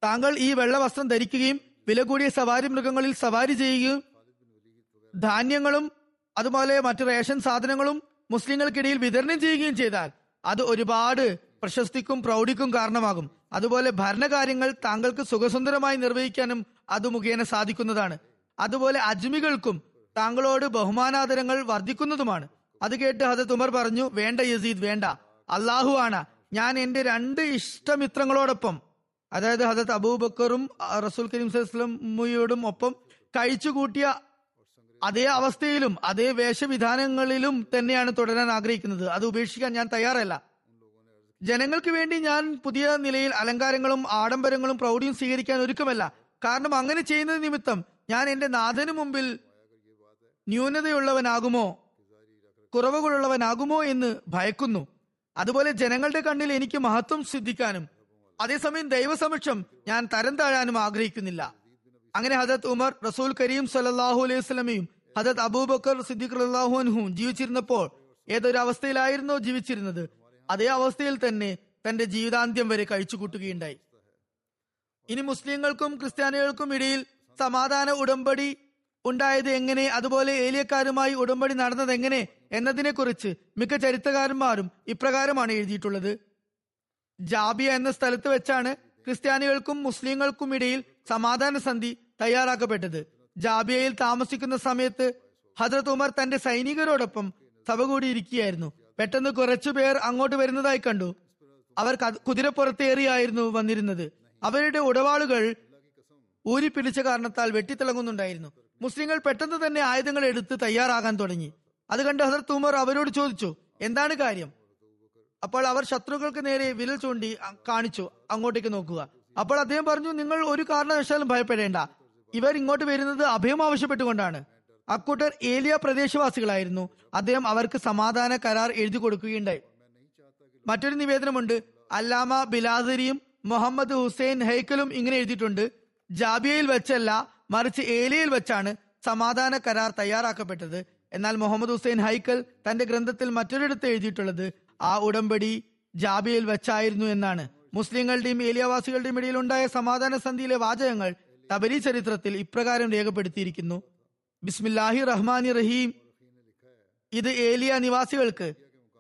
താങ്കൾ ഈ വെള്ള വസ്ത്രം ധരിക്കുകയും വില കൂടിയ സവാരി മൃഗങ്ങളിൽ സവാരി ചെയ്യുകയും ധാന്യങ്ങളും അതുപോലെ മറ്റു റേഷൻ സാധനങ്ങളും മുസ്ലിങ്ങൾക്കിടയിൽ വിതരണം ചെയ്യുകയും ചെയ്താൽ അത് ഒരുപാട് പ്രശസ്തിക്കും പ്രൗഢിക്കും കാരണമാകും. അതുപോലെ ഭരണകാര്യങ്ങൾ താങ്കൾക്ക് സുഖസുന്ദരമായി നിർവഹിക്കാനും അത് മുഖേന സാധിക്കുന്നതാണ്. അതുപോലെ അജ്മികൾക്കും താങ്കളോട് ബഹുമാനാദരങ്ങൾ വർദ്ധിക്കുന്നതുമാണ്. അത് കേട്ട് ഹജത് ഉമർ പറഞ്ഞു വേണ്ട യസീദ് വേണ്ട. അള്ളാഹു ആണ്. ഞാൻ എന്റെ രണ്ട് ഇഷ്ടമിത്രങ്ങളോടൊപ്പം അതായത് ഹജത് അബൂബക്കറും റസൂൽ കരീം സ്വലമയോടും ഒപ്പം കഴിച്ചു കൂട്ടിയ അതേ അവസ്ഥയിലും അതേ വേഷവിധാനങ്ങളിലും തന്നെയാണ് തുടരാൻ ആഗ്രഹിക്കുന്നത്. അത് ഉപേക്ഷിക്കാൻ ഞാൻ തയ്യാറല്ല. ജനങ്ങൾക്ക് വേണ്ടി ഞാൻ പുതിയ നിലയിൽ അലങ്കാരങ്ങളും ആഡംബരങ്ങളും പ്രൗഢിയും സ്വീകരിക്കാൻ ഒരുക്കമല്ല. കാരണം അങ്ങനെ ചെയ്യുന്നത് നിമിത്തം ഞാൻ എന്റെ നാഥന് മുമ്പിൽ ന്യൂനതയുള്ളവനാകുമോ കുറവുകളുള്ളവനാകുമോ എന്ന് ഭയക്കുന്നു. അതുപോലെ ജനങ്ങളുടെ കണ്ണിൽ എനിക്ക് മഹത്വം സിദ്ധിക്കാനും അതേസമയം ദൈവസമക്ഷം ഞാൻ തരം താഴാനും ആഗ്രഹിക്കുന്നില്ല. അങ്ങനെ ഹജത് ഉമർ റസൂൽ കരീം സല്ലാഹു അലൈഹി സ്വലമയും ഹജത് അബൂബക്കർ സിദ്ദിഖ് അൻഹും ജീവിച്ചിരുന്നപ്പോൾ ഏതൊരു അവസ്ഥയിലായിരുന്നോ ജീവിച്ചിരുന്നത്? അതേ അവസ്ഥയിൽ തന്നെ തന്റെ ജീവിതാന്ത്യം വരെ കഴിച്ചു കൂട്ടുകയുണ്ടായി ഇനി മുസ്ലിങ്ങൾക്കും ക്രിസ്ത്യാനികൾക്കും ഇടയിൽ സമാധാന ഉടമ്പടി ഉണ്ടായത് എങ്ങനെ? അതുപോലെ ഏലിയക്കാരുമായി ഉടമ്പടി നടന്നത് എങ്ങനെ? എന്നതിനെ കുറിച്ച് മിക്ക ചരിത്രകാരന്മാരും ഇപ്രകാരമാണ് എഴുതിയിട്ടുള്ളത്. ജാബിയ എന്ന സ്ഥലത്ത് വെച്ചാണ് ക്രിസ്ത്യാനികൾക്കും മുസ്ലിങ്ങൾക്കും ഇടയിൽ സമാധാന സന്ധി തയ്യാറാക്കപ്പെട്ടത്. ജാബിയയിൽ താമസിക്കുന്ന സമയത്ത് ഹജറത് ഉമർ തന്റെ സൈനികരോടൊപ്പം സഭ കൂടിയിരിക്കുകയായിരുന്നു. പെട്ടെന്ന് കുറച്ചു പേർ അങ്ങോട്ട് വരുന്നതായി കണ്ടു. അവർ കത്- കുതിരപ്പുറത്തേറിയായിരുന്നു വന്നിരുന്നത്. അവരുടെ ഉടവാളുകൾ ഊരിപ്പിടിച്ച കാരണത്താൽ വെട്ടിത്തിളങ്ങുന്നുണ്ടായിരുന്നു. മുസ്ലിങ്ങൾ പെട്ടെന്ന് തന്നെ ആയുധങ്ങൾ എടുത്ത് തയ്യാറാകാൻ തുടങ്ങി. അത് കണ്ട് ഹസരത്ത് ഉമർ അവരോട് ചോദിച്ചു എന്താണ് കാര്യം? അപ്പോൾ അവർ ശത്രുക്കൾക്ക് നേരെ വിരൽ ചൂണ്ടി കാണിച്ചു അങ്ങോട്ടേക്ക് നോക്കുക. അപ്പോൾ അദ്ദേഹം പറഞ്ഞു നിങ്ങൾ ഒരു കാരണവശാലും ഭയപ്പെടേണ്ട. ഇവർ ഇങ്ങോട്ട് വരുന്നത് അഭയം ആവശ്യപ്പെട്ടുകൊണ്ടാണ്. അക്കൂട്ടർ ഏലിയ പ്രദേശവാസികളായിരുന്നു. അദ്ദേഹം അവർക്ക് സമാധാന കരാർ എഴുതി കൊടുക്കുകയുണ്ടായി. മറ്റൊരു നിവേദനമുണ്ട്. അല്ലാമ ബിലാദരിയും മുഹമ്മദ് ഹുസൈൻ ഹൈക്കലും ഇങ്ങനെ എഴുതിയിട്ടുണ്ട്. ജാബിയയിൽ വെച്ചല്ല മറിച്ച് ഏലിയയിൽ വെച്ചാണ് സമാധാന കരാർ തയ്യാറാക്കപ്പെട്ടത്. എന്നാൽ മുഹമ്മദ് ഹുസൈൻ ഹൈക്കൽ തന്റെ ഗ്രന്ഥത്തിൽ മറ്റൊരിടത്ത് എഴുതിയിട്ടുള്ളത് ആ ഉടമ്പടി ജാബിയയിൽ വെച്ചായിരുന്നു എന്നാണ്. മുസ്ലിങ്ങളുടെയും ഏലിയവാസികളുടെയും ഇടയിൽ ഉണ്ടായ സമാധാന സന്ധിയിലെ വാചകങ്ങൾ തബരി ചരിത്രത്തിൽ ഇപ്രകാരം രേഖപ്പെടുത്തിയിരിക്കുന്നു. ബിസ്മില്ലാഹി റഹ്മാനി റഹീം. ഇത് ഏലിയ നിവാസികൾക്ക്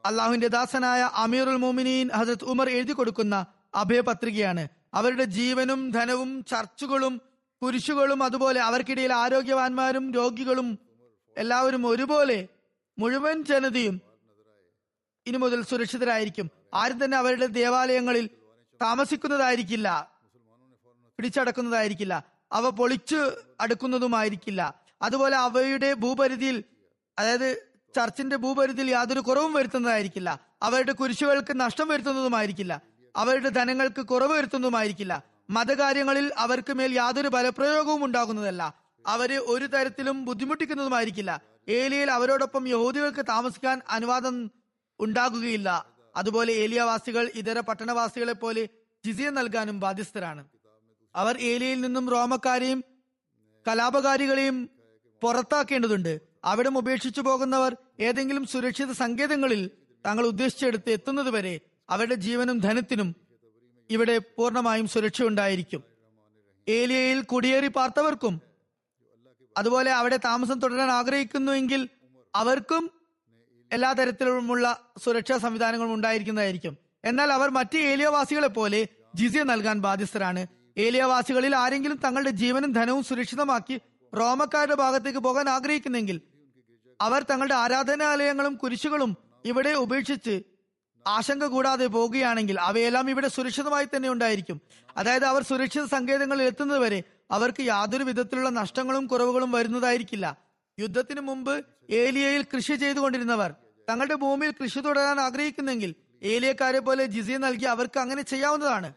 അള്ളാഹുവിന്റെ ദാസനായ അമീറുൽ മോമിനീൻ ഹസരത് ഉമർ എഴുതി കൊടുക്കുന്ന അഭയപത്രികയാണ്. അവരുടെ ജീവനും ധനവും ചർച്ചുകളും കുരിശുകളും അതുപോലെ അവർക്കിടയിൽ ആരോഗ്യവാന്മാരും രോഗികളും എല്ലാവരും ഒരുപോലെ മുഴുവൻ ജനതയും ഇനി മുതൽ സുരക്ഷിതരായിരിക്കും. ആരും തന്നെ അവരുടെ ദേവാലയങ്ങളിൽ താമസിക്കുന്നതായിരിക്കില്ല പിടിച്ചടക്കുന്നതായിരിക്കില്ല. അവ പൊളിച്ചു അടുക്കുന്നതുമായിരിക്കില്ല. അതുപോലെ അവയുടെ ഭൂപരിധിയിൽ അതായത് ചർച്ചിന്റെ ഭൂപരിധിയിൽ യാതൊരു കുറവും വരുത്തുന്നതായിരിക്കില്ല. അവരുടെ കുരിശുകൾക്ക് നഷ്ടം വരുത്തുന്നതുമായിരിക്കില്ല. അവരുടെ ധനങ്ങൾക്ക് കുറവ് വരുത്തുന്നതുമായിരിക്കില്ല. മതകാര്യങ്ങളിൽ അവർക്ക് മേൽ യാതൊരു ബലപ്രയോഗവും ഉണ്ടാകുന്നതല്ല. അവരെ ഒരു തരത്തിലും ബുദ്ധിമുട്ടിക്കുന്നതുമായിരിക്കില്ല. ഏലിയയിൽ അവരോടൊപ്പം യഹൂദികൾക്ക് താമസിക്കാൻ അനുവാദം ഉണ്ടാകുകയില്ല. അതുപോലെ ഏലിയവാസികൾ ഇതര പട്ടണവാസികളെ പോലെ ജിസിയ നൽകാനും ബാധ്യസ്ഥരാണ്. അവർ ഏലിയയിൽ നിന്നും റോമക്കാരെയും കലാപകാരികളെയും പുറത്താക്കേണ്ടതുണ്ട്. അവിടെ ഉപേക്ഷിച്ചു പോകുന്നവർ ഏതെങ്കിലും സുരക്ഷിത സങ്കേതങ്ങളിൽ താങ്കൾ ഉദ്ദേശിച്ചെടുത്ത് എത്തുന്നതുവരെ അവരുടെ ജീവനും ധനത്തിനും ഇവിടെ പൂർണമായും സുരക്ഷ ഉണ്ടായിരിക്കും ഏലിയയിൽ കുടിയേറി പാർത്തവർക്കും അതുപോലെ അവിടെ താമസം തുടരാൻ ആഗ്രഹിക്കുന്നുവെങ്കിൽ അവർക്കും എല്ലാ തരത്തിലുമുള്ള സുരക്ഷാ സംവിധാനങ്ങളും ഉണ്ടായിരിക്കുന്നതായിരിക്കും. എന്നാൽ അവർ മറ്റ് ഏലിയവാസികളെ പോലെ ജിസിയ നൽകാൻ ബാധ്യസ്ഥരാണ്. ഏലിയവാസികളിൽ ആരെങ്കിലും തങ്ങളുടെ ജീവനും ധനവും സുരക്ഷിതമാക്കി റോമക്കാരുടെ ഭാഗത്തേക്ക് പോകാൻ ആഗ്രഹിക്കുന്നെങ്കിൽ അവർ തങ്ങളുടെ ആരാധനാലയങ്ങളും കുരിശുകളും ഇവിടെ ഉപേക്ഷിച്ച് ആശങ്ക കൂടാതെ പോകുകയാണെങ്കിൽ അവയെല്ലാം ഇവിടെ സുരക്ഷിതമായി തന്നെ ഉണ്ടായിരിക്കും. അതായത് അവർ സുരക്ഷിത സങ്കേതങ്ങളിൽ എത്തുന്നതുവരെ അവർക്ക് യാതൊരു വിധത്തിലുള്ള നഷ്ടങ്ങളും കുറവുകളും വരുന്നതായിരിക്കില്ല. യുദ്ധത്തിന് മുമ്പ് ഏലിയയിൽ കൃഷി ചെയ്തുകൊണ്ടിരുന്നവർ തങ്ങളുടെ ഭൂമിയിൽ കൃഷി തുടരാൻ ആഗ്രഹിക്കുന്നെങ്കിൽ ഏലിയക്കാരെ പോലെ ജിസിയ നൽകി അവർക്ക് അങ്ങനെ ചെയ്യാവുന്നതാണ്.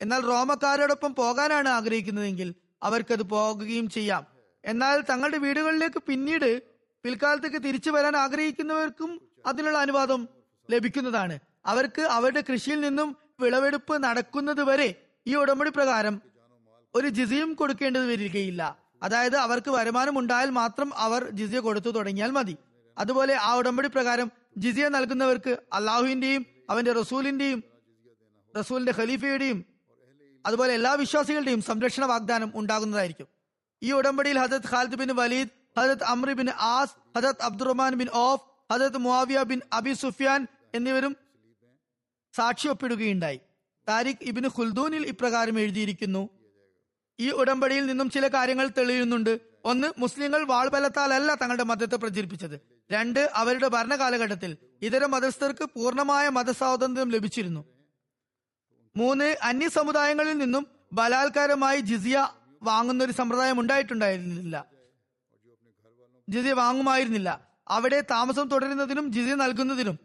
എന്നാൽ റോമക്കാരോടൊപ്പം പോകാനാണ് ആഗ്രഹിക്കുന്നതെങ്കിൽ അവർക്കത് പോകുകയും ചെയ്യാം. എന്നാൽ തങ്ങളുടെ വീടുകളിലേക്ക് പിന്നീട് പിൽക്കാലത്തേക്ക് തിരിച്ചു വരാൻ ആഗ്രഹിക്കുന്നവർക്കും അതിനുള്ള അനുവാദം ലഭിക്കുന്നതാണ്. അവർക്ക് അവരുടെ കൃഷിയിൽ നിന്നും വിളവെടുപ്പ് നടക്കുന്നത് വരെ ഈ ഉടമ്പടി പ്രകാരം ഒരു ജിസിയും കൊടുക്കേണ്ടത് വരികയില്ല. അതായത് അവർക്ക് വരുമാനം ഉണ്ടായാൽ മാത്രം അവർ ജിസിയ കൊടുത്തു തുടങ്ങിയാൽ മതി. അതുപോലെ ആ ഉടമ്പടി പ്രകാരം ജിസിയ നൽകുന്നവർക്ക് അള്ളാഹുവിന്റെയും അവന്റെ റസൂലിന്റെയും റസൂലിന്റെ ഖലീഫയുടെയും അതുപോലെ എല്ലാ വിശ്വാസികളുടെയും സംരക്ഷണ വാഗ്ദാനം ഉണ്ടാകുന്നതായിരിക്കും. ഈ ഉടമ്പടിയിൽ ഹജത് Khalid bin Waleed ഹജത് അമ്രി bin as ഹജത് Abdulrahman bin of ഹജത് മുആവിയ ബിൻ അബി സുഫിയാൻ എന്നിവരും സാക്ഷി ഒപ്പിടുകയുണ്ടായി താരിഖ് ഇബിന് ഖുൽദൂനിൽ ഇപ്രകാരം എഴുതിയിരിക്കുന്നു. ഈ ഉടമ്പടിയിൽ നിന്നും ചില കാര്യങ്ങൾ തെളിയുന്നുണ്ട്. ഒന്ന് മുസ്ലിങ്ങൾ വാൾബലത്താലല്ല തങ്ങളുടെ മതത്തെ പ്രചരിപ്പിച്ചത്. രണ്ട് അവരുടെ ഭരണകാലഘട്ടത്തിൽ ഇതര മതസ്ഥർക്ക് പൂർണമായ മതസ്വാതന്ത്ര്യം ലഭിച്ചിരുന്നു. മൂന്ന് അന്യ സമുദായങ്ങളിൽ നിന്നും ബലാത്കാരമായി ജിസിയ വാങ്ങുന്ന ഒരു സമ്പ്രദായം ഉണ്ടായിട്ടുണ്ടായിരുന്നില്ല. ജിസിയ വാങ്ങുമായിരുന്നില്ല. അവിടെ താമസം തുടരുന്നതിനും ജിസിയ നൽകുന്നതിനും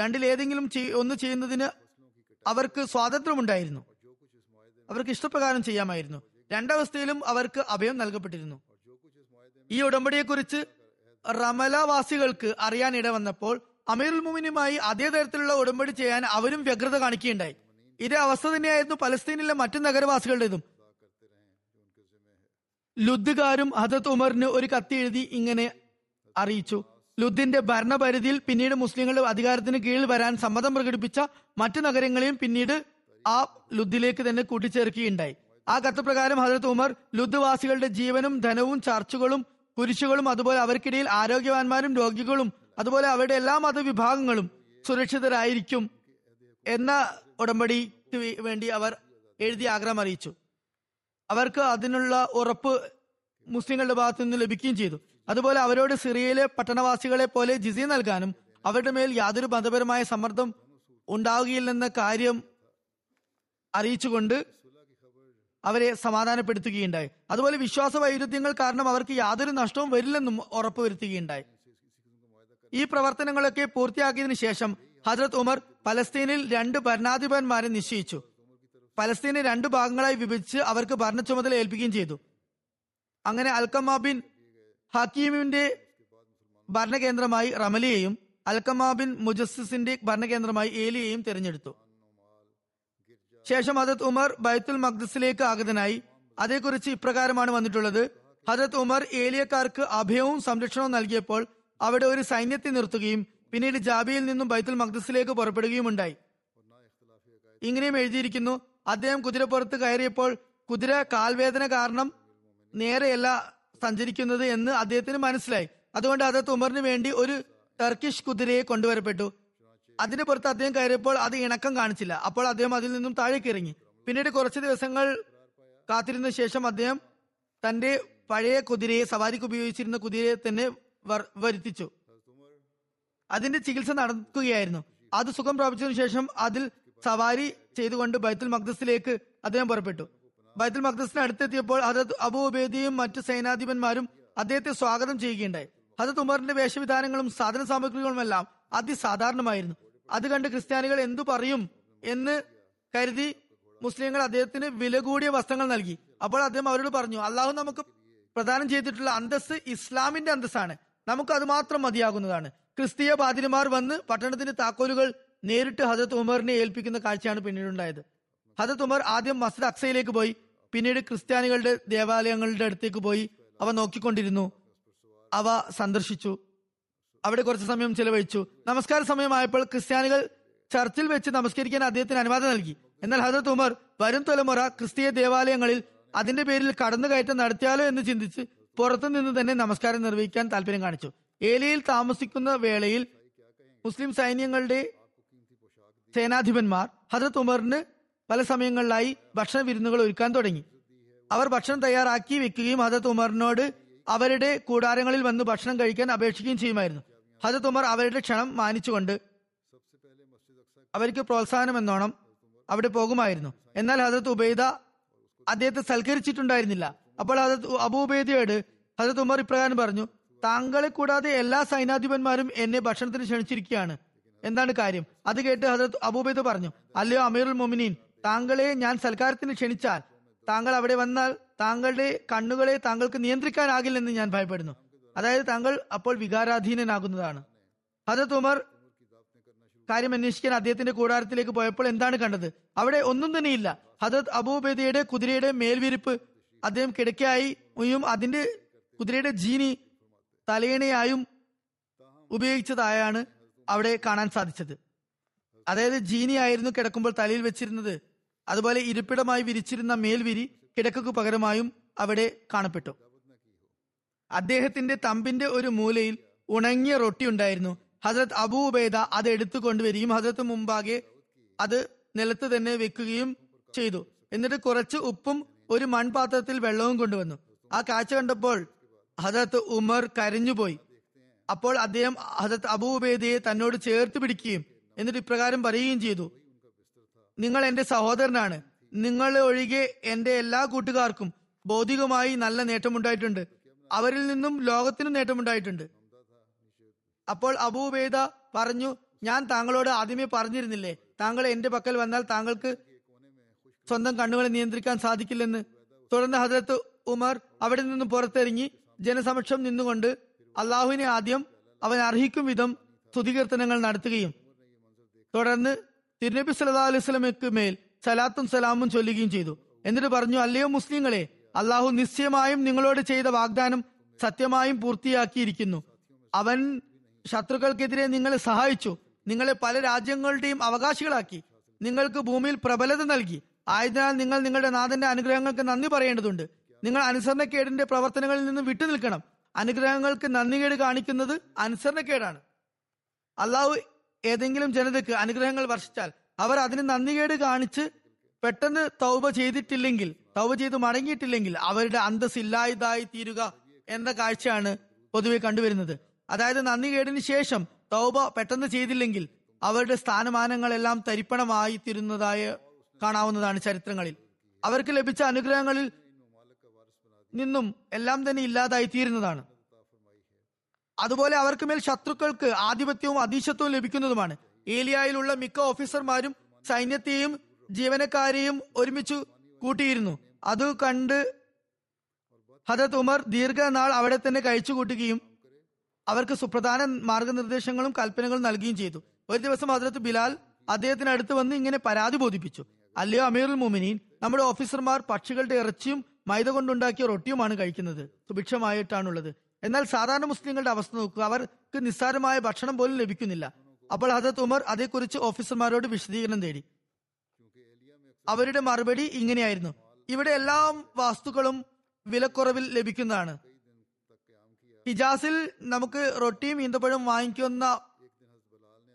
രണ്ടിൽ ഏതെങ്കിലും ഒന്ന് ചെയ്യുന്നതിന് അവർക്ക് സ്വാതന്ത്ര്യമുണ്ടായിരുന്നു. അവർക്ക് ഇഷ്ടപ്രകാരം ചെയ്യാമായിരുന്നു. രണ്ടവസ്ഥയിലും അവർക്ക് അഭയം നൽകപ്പെട്ടിരുന്നു. ഈ ഉടമ്പടിയെക്കുറിച്ച് റമലവാസികൾക്ക് അറിയാൻ ഇടവന്നപ്പോൾ അമീറുൽ മുമിനുമായി അതേ തരത്തിലുള്ള ഉടമ്പടി ചെയ്യാൻ അവരും വ്യഗ്രത കാണിക്കുകയുണ്ടായി. ഇതേ അവസ്ഥ തന്നെയായിരുന്നു പലസ്തീനിലെ മറ്റു നഗരവാസികളുടേതും. ലുദ്ദുകാരും ഹദത്ത് ഉമറിന് ഒരു കത്തി എഴുതി ഇങ്ങനെ അറിയിച്ചു. ലുദ്ദിന്റെ ഭരണപരിധിയിൽ പിന്നീട് മുസ്ലിങ്ങളുടെ അധികാരത്തിന് കീഴിൽ വരാൻ സമ്മതം പ്രകടിപ്പിച്ച മറ്റു നഗരങ്ങളെയും പിന്നീട് ആ ലുദ്ദിലേക്ക് തന്നെ കൂട്ടിച്ചേർക്കുകയുണ്ടായി. ആ കത്ത് പ്രകാരം ഹജരത് ഉമർ ലുദ്വാസികളുടെ ജീവനും ധനവും ചർച്ചുകളും കുരിശുകളും അതുപോലെ അവർക്കിടയിൽ ആരോഗ്യവാന്മാരും രോഗികളും അതുപോലെ അവരുടെ എല്ലാ മതവിഭാഗങ്ങളും സുരക്ഷിതരായിരിക്കും എന്ന ഉടമ്പടിക്ക് വേ- വേണ്ടി അവർ എഴുതി ആഗ്രഹം അറിയിച്ചു. അവർക്ക് അതിനുള്ള ഉറപ്പ് മുസ്ലിങ്ങളുടെ ഭാഗത്തു നിന്ന് ലഭിക്കുകയും ചെയ്തു. അതുപോലെ അവരോട് സിറിയയിലെ പട്ടണവാസികളെ പോലെ ജിസി നൽകാനും അവരുടെ മേൽ യാതൊരു മതപരമായ സമ്മർദ്ദം ഉണ്ടാവുകയില്ലെന്ന കാര്യം അറിയിച്ചുകൊണ്ട് അവരെ സമാധാനപ്പെടുത്തുകയുണ്ടായി. അതുപോലെ വിശ്വാസ വൈരുദ്ധ്യങ്ങൾ കാരണം അവർക്ക് യാതൊരു നഷ്ടവും വരില്ലെന്നും ഉറപ്പുവരുത്തുകയുണ്ടായി. ഈ പ്രവർത്തനങ്ങളൊക്കെ പൂർത്തിയാക്കിയതിനു ശേഷം ഹജ്രത് ഉമർ പലസ്തീനിൽ രണ്ട് ഭരണാധിപന്മാരെ നിശ്ചയിച്ചു. പലസ്തീനെ രണ്ട് ഭാഗങ്ങളായി വിഭജിച്ച് അവർക്ക് ഭരണ ചുമതല ഏൽപ്പിക്കുകയും ചെയ്തു. അങ്ങനെ അൽക്കമ ബിൻ ഹക്കീമിന്റെ ഭരണകേന്ദ്രമായി റമലിയെയും അൽക്കമ ബിൻ മുജസ്സിന്റെ ഭരണകേന്ദ്രമായി ഏലിയെയും തിരഞ്ഞെടുത്തു. ശേഷം ഹജത് ഉമർ ബൈത്തുൽ മഖ്ദസിലേക്ക് ആഗതനായി. അതേക്കുറിച്ച് ഇപ്രകാരമാണ് വന്നിട്ടുള്ളത്. ഹജത് ഉമർ ഏലിയക്കാർക്ക് അഭയവും സംരക്ഷണവും നൽകിയപ്പോൾ അവിടെ ഒരു സൈന്യത്തെ നിർത്തുകയും പിന്നീട് ജാബിയിൽ നിന്നും ബൈത്തുൽ മഖ്ദസിലേക്ക് പുറപ്പെടുകയും ഉണ്ടായി ഇങ്ങനെയും എഴുതിയിരിക്കുന്നു അദ്ദേഹം കുതിരപ്പുറത്ത് കയറിയപ്പോൾ കുതിര കാൽവേദന കാരണം നേരെയല്ല സഞ്ചരിക്കുന്നത് എന്ന് അദ്ദേഹത്തിന് മനസ്സിലായി. അതുകൊണ്ട് അദ്ദേഹത്തെ ഉമറിന് വേണ്ടി ഒരു ടർക്കിഷ് കുതിരയെ കൊണ്ടുവരപ്പെട്ടു. അതിന് പുറത്ത് അദ്ദേഹം കയറിയപ്പോൾ അത് ഇണക്കം കാണിച്ചില്ല. അപ്പോൾ അദ്ദേഹം അതിൽ നിന്നും താഴേക്ക് ഇറങ്ങി. പിന്നീട് കുറച്ച് ദിവസങ്ങൾ കാത്തിരുന്ന ശേഷം അദ്ദേഹം തന്റെ പഴയ കുതിരയെ സവാരിക്ക് ഉപയോഗിച്ചിരുന്ന കുതിരയെ തന്നെ വരുത്തിച്ചു. അതിന്റെ ചികിത്സ നടക്കുകയായിരുന്നു അത് സുഖം പ്രാപിച്ചതിനു ശേഷം അതിൽ സവാരി ചെയ്തുകൊണ്ട് ബൈത്തുൽ മഖ്ദസിലേക്ക് അദ്ദേഹം പുറപ്പെട്ടു. ബൈത്തുൽ മഖ്ദസിന് അടുത്തെത്തിയപ്പോൾ ഹജത് അബു മറ്റു സേനാധിപന്മാരും അദ്ദേഹത്തെ സ്വാഗതം ചെയ്യുകയുണ്ടായി. ഹജത് ഉമറിന്റെ വേഷവിധാനങ്ങളും സാധന സാമഗ്രികളുമെല്ലാം അതിസാധാരണമായിരുന്നു. അത് കണ്ട് ക്രിസ്ത്യാനികൾ എന്തു പറയും എന്ന് കരുതി മുസ്ലിങ്ങൾ അദ്ദേഹത്തിന് വില കൂടിയ വസ്ത്രങ്ങൾ നൽകി. അപ്പോൾ അദ്ദേഹം അവരോട് പറഞ്ഞു അള്ളാഹു നമുക്ക് പ്രദാനം ചെയ്തിട്ടുള്ള അന്തസ് ഇസ്ലാമിന്റെ അന്തസ്സാണ്. നമുക്ക് അത് മാത്രം മതിയാകുന്നതാണ്. ക്രിസ്തീയ പാതിരിമാർ വന്ന് പട്ടണത്തിന്റെ താക്കോലുകൾ നേരിട്ട് ഹജത് ഉമറിനെ ഏൽപ്പിക്കുന്ന കാഴ്ചയാണ് പിന്നീടുണ്ടായത്. ഹജത് ഉമർ ആദ്യം മസ്ജിദ് അക്സയിലേക്ക് പോയി പിന്നീട് ക്രിസ്ത്യാനികളുടെ ദേവാലയങ്ങളുടെ അടുത്തേക്ക് പോയി അവ നോക്കിക്കൊണ്ടിരുന്നു. അവ സന്ദർശിച്ചു. അവിടെ കുറച്ച് സമയം ചെലവഴിച്ചു. നമസ്കാര സമയമായപ്പോൾ ക്രിസ്ത്യാനികൾ ചർച്ചിൽ വെച്ച് നമസ്കരിക്കാൻ അദ്ദേഹത്തിന് അനുവാദം നൽകി. എന്നാൽ ഹജത് ഉമർ വരും തലമുറ ക്രിസ്തീയ ദേവാലയങ്ങളിൽ അതിന്റെ പേരിൽ കടന്നുകയറ്റം നടത്തിയാലോ എന്ന് ചിന്തിച്ച് പുറത്തു നിന്ന് തന്നെ നമസ്കാരം നിർവഹിക്കാൻ താല്പര്യം കാണിച്ചു. ഏലിയയിൽ താമസിക്കുന്ന വേളയിൽ മുസ്ലിം സൈന്യങ്ങളുടെ സേനാധിപന്മാർ ഹജറത് ഉമറിന് പല സമയങ്ങളിലായി ഭക്ഷണ വിരുന്നുകൾ ഒരുക്കാൻ തുടങ്ങി. അവർ ഭക്ഷണം തയ്യാറാക്കി വെക്കുകയും ഹജറത് ഉമറിനോട് അവരുടെ കൂടാരങ്ങളിൽ വന്ന് ഭക്ഷണം കഴിക്കാൻ അപേക്ഷിക്കുകയും ചെയ്യുമായിരുന്നു. ഹജത് ഉമർ അവരുടെ ക്ഷണം മാനിച്ചുകൊണ്ട് അവർക്ക് പ്രോത്സാഹനം എന്നോണം അവിടെ പോകുമായിരുന്നു. എന്നാൽ ഹജത് ഉബൈദ അദ്ദേഹത്തെ സൽക്കരിച്ചിട്ടുണ്ടായിരുന്നില്ല. അപ്പോൾ ഹജത് അബൂബേദിയോട് ഹജത് ഉമർ ഇപ്രകാരം പറഞ്ഞു താങ്കളെ കൂടാതെ എല്ലാ സൈനാധിപന്മാരും എന്നെ ഭക്ഷണത്തിന് ക്ഷണിച്ചിരിക്കുകയാണ്. എന്താണ് കാര്യം? അത് കേട്ട് ഹജത് അബൂബേദ് പറഞ്ഞു അല്ലയോ അമീറുൽ മൊമിനീൻ താങ്കളെ ഞാൻ സൽക്കാരത്തിന് ക്ഷണിച്ചാൽ താങ്കൾ അവിടെ വന്നാൽ താങ്കളുടെ കണ്ണുകളെ താങ്കൾക്ക് നിയന്ത്രിക്കാനാകില്ലെന്ന് ഞാൻ ഭയപ്പെടുന്നു. അതായത് താങ്കൾ അപ്പോൾ വികാരാധീനനാകുന്നതാണ്. ഹജത് ഉമർ കാര്യം അന്വേഷിക്കാൻ അദ്ദേഹത്തിന്റെ കൂടാരത്തിലേക്ക് പോയപ്പോൾ എന്താണ് കണ്ടത്? അവിടെ ഒന്നും തന്നെയില്ല ഹജത് അബൂബേദിയുടെ കുതിരയുടെ മേൽവിരിപ്പ് അദ്ദേഹം കിടക്കയായും. അതിന്റെ കുതിരയുടെ ജീനി തലയണയായും ഉപയോഗിച്ചതായാണ് അവിടെ കാണാൻ സാധിച്ചത്. അതായത് ജീനി ആയിരുന്നു കിടക്കുമ്പോൾ തലയിൽ വെച്ചിരുന്നത്. അതുപോലെ ഇരിപ്പിടമായി വിരിച്ചിരുന്ന മേൽവിരി കിടക്കു പകരമായും അവിടെ കാണപ്പെട്ടു. അദ്ദേഹത്തിന്റെ തമ്പിന്റെ ഒരു മൂലയിൽ ഉണങ്ങിയ റൊട്ടി ഉണ്ടായിരുന്നു. ഹസരത് അബൂ ഉബൈദ അത് എടുത്തു കൊണ്ടുവരികയും ഹസരത്ത് മുമ്പാകെ അത് നിലത്ത് തന്നെ വെക്കുകയും ചെയ്തു. എന്നിട്ട് കുറച്ച് ഉപ്പും ഒരു മൺപാത്രത്തിൽ വെള്ളവും കൊണ്ടുവന്നു. ആ കാഴ്ച കണ്ടപ്പോൾ ഹജത്ത് ഉമർ കരഞ്ഞുപോയി. അപ്പോൾ അദ്ദേഹം ഹസരത്ത് അബൂ ഉബൈദയെ തന്നോട് ചേർത്ത് പിടിക്കുകയും എന്നിട്ട് ഇപ്രകാരം പറയുകയും ചെയ്തു. നിങ്ങൾ എന്റെ സഹോദരനാണ്. നിങ്ങൾ ഒഴികെ എന്റെ എല്ലാ കൂട്ടുകാർക്കും ഭൗതികമായി നല്ല നേട്ടമുണ്ടായിട്ടുണ്ട്. അവരിൽ നിന്നും ലോകത്തിനും നേട്ടമുണ്ടായിട്ടുണ്ട്. അപ്പോൾ അബൂബേദ പറഞ്ഞു ഞാൻ താങ്കളോട് ആദ്യമേ പറഞ്ഞിരുന്നില്ലേ താങ്കൾ എന്റെ പക്കൽ വന്നാൽ താങ്കൾക്ക് സ്വന്തം കണ്ണുകളെ നിയന്ത്രിക്കാൻ സാധിക്കില്ലെന്ന്. തുടർന്ന് ഹജരത്ത് ഉമർ അവിടെ നിന്ന് പുറത്തിറങ്ങി ജനസമക്ഷം നിന്നുകൊണ്ട് അള്ളാഹുവിനെ ആദ്യം അവൻ അർഹിക്കും വിധം സ്തുതികീർത്തനങ്ങൾ നടത്തുകയും തുടർന്ന് തിരുനബി സല്ലാ അലൈഹി സ്വലമയ്ക്ക് മേൽ സലാത്തും സലാമും ചൊല്ലുകയും ചെയ്തു. എന്നിട്ട് പറഞ്ഞു അല്ലയോ മുസ്ലിങ്ങളെ അള്ളാഹു നിശ്ചയമായും നിങ്ങളോട് ചെയ്ത വാഗ്ദാനം സത്യമായും പൂർത്തിയാക്കിയിരിക്കുന്നു. അവൻ ശത്രുക്കൾക്കെതിരെ നിങ്ങളെ സഹായിച്ചു. നിങ്ങളെ പല രാജ്യങ്ങളുടെയും അവകാശികളാക്കി. നിങ്ങൾക്ക് ഭൂമിയിൽ പ്രബലത നൽകി. ആയതിനാൽ നിങ്ങൾ നിങ്ങളുടെ നാഥന്റെ അനുഗ്രഹങ്ങൾക്ക് നന്ദി പറയേണ്ടതുണ്ട്. നിങ്ങൾ അനുസരണക്കേടിന്റെ പ്രവർത്തനങ്ങളിൽ നിന്ന് വിട്ടുനിൽക്കണം. അനുഗ്രഹങ്ങൾക്ക് നന്ദികേട് കാണിക്കുന്നത് അനുസരണക്കേടാണ്. അള്ളാഹു ഏതെങ്കിലും ജനതയ്ക്ക് അനുഗ്രഹങ്ങൾ വർഷിച്ചാൽ അവർ അതിന് നന്ദികേട് കാണിച്ച് പെട്ടെന്ന് തൗബ ചെയ്തിട്ടില്ലെങ്കിൽ തൗബ ചെയ്ത് മടങ്ങിയിട്ടില്ലെങ്കിൽ അവരുടെ അന്തസ് ഇല്ലായതായി തീരുക എന്ന കാഴ്ചയാണ് പൊതുവെ കണ്ടുവരുന്നത്. അതായത് നന്ദികേടിന് ശേഷം തൗബ പെട്ടെന്ന് ചെയ്തില്ലെങ്കിൽ അവരുടെ സ്ഥാനമാനങ്ങളെല്ലാം തരിപ്പണമായി തീരുന്നതായ കാണാവുന്നതാണ് ചരിത്രങ്ങളിൽ. അവർക്ക് ലഭിച്ച അനുഗ്രഹങ്ങളിൽ നിന്നും എല്ലാം തന്നെ ഇല്ലാതായി തീരുന്നതാണ് അതുപോലെ അവർക്ക് മേൽ ശത്രുക്കൾക്ക് ആധിപത്യവും അതീശത്വവും ലഭിക്കുന്നതുമാണ്. ഏലിയായിലുള്ള മിക്ക ഓഫീസർമാരും സൈന്യത്തെയും ജീവനക്കാരെയും ഒരുമിച്ച് കൂട്ടിയിരുന്നു. അത് കണ്ട് ഹജത് ഉമർ ദീർഘനാൾ അവിടെ തന്നെ കഴിച്ചു കൂട്ടുകയും അവർക്ക് സുപ്രധാന മാർഗനിർദ്ദേശങ്ങളും കൽപ്പനകളും നൽകുകയും ചെയ്തു. ഒരു ദിവസം ഹജരത്ത് ബിലാൽ അദ്ദേഹത്തിന് അടുത്ത് വന്ന് ഇങ്ങനെ പരാതി ബോധിപ്പിച്ചു. അല്ലയോ അമീറുൽ മുമിനീൻ നമ്മുടെ ഓഫീസർമാർ പക്ഷികളുടെ ഇറച്ചിയും മൈദ കൊണ്ടുണ്ടാക്കിയ റൊട്ടിയുമാണ് കഴിക്കുന്നത്. സുഭിക്ഷമായിട്ടാണുള്ളത്. എന്നാൽ സാധാരണ മുസ്ലിങ്ങളുടെ അവസ്ഥ നോക്കുക. അവർക്ക് നിസ്സാരമായ ഭക്ഷണം പോലും ലഭിക്കുന്നില്ല. അപ്പോൾ ഹജത് ഉമർ അതേക്കുറിച്ച് ഓഫീസർമാരോട് വിശദീകരണം തേടി. അവരുടെ മറുപടി ഇങ്ങനെയായിരുന്നു. ഇവിടെ എല്ലാ വസ്തുക്കളും വിലക്കുറവിൽ ലഭിക്കുന്നതാണ്. ഹിജാസിൽ നമുക്ക് റൊട്ടിയും ഈന്തപ്പഴം വാങ്ങിക്കുന്ന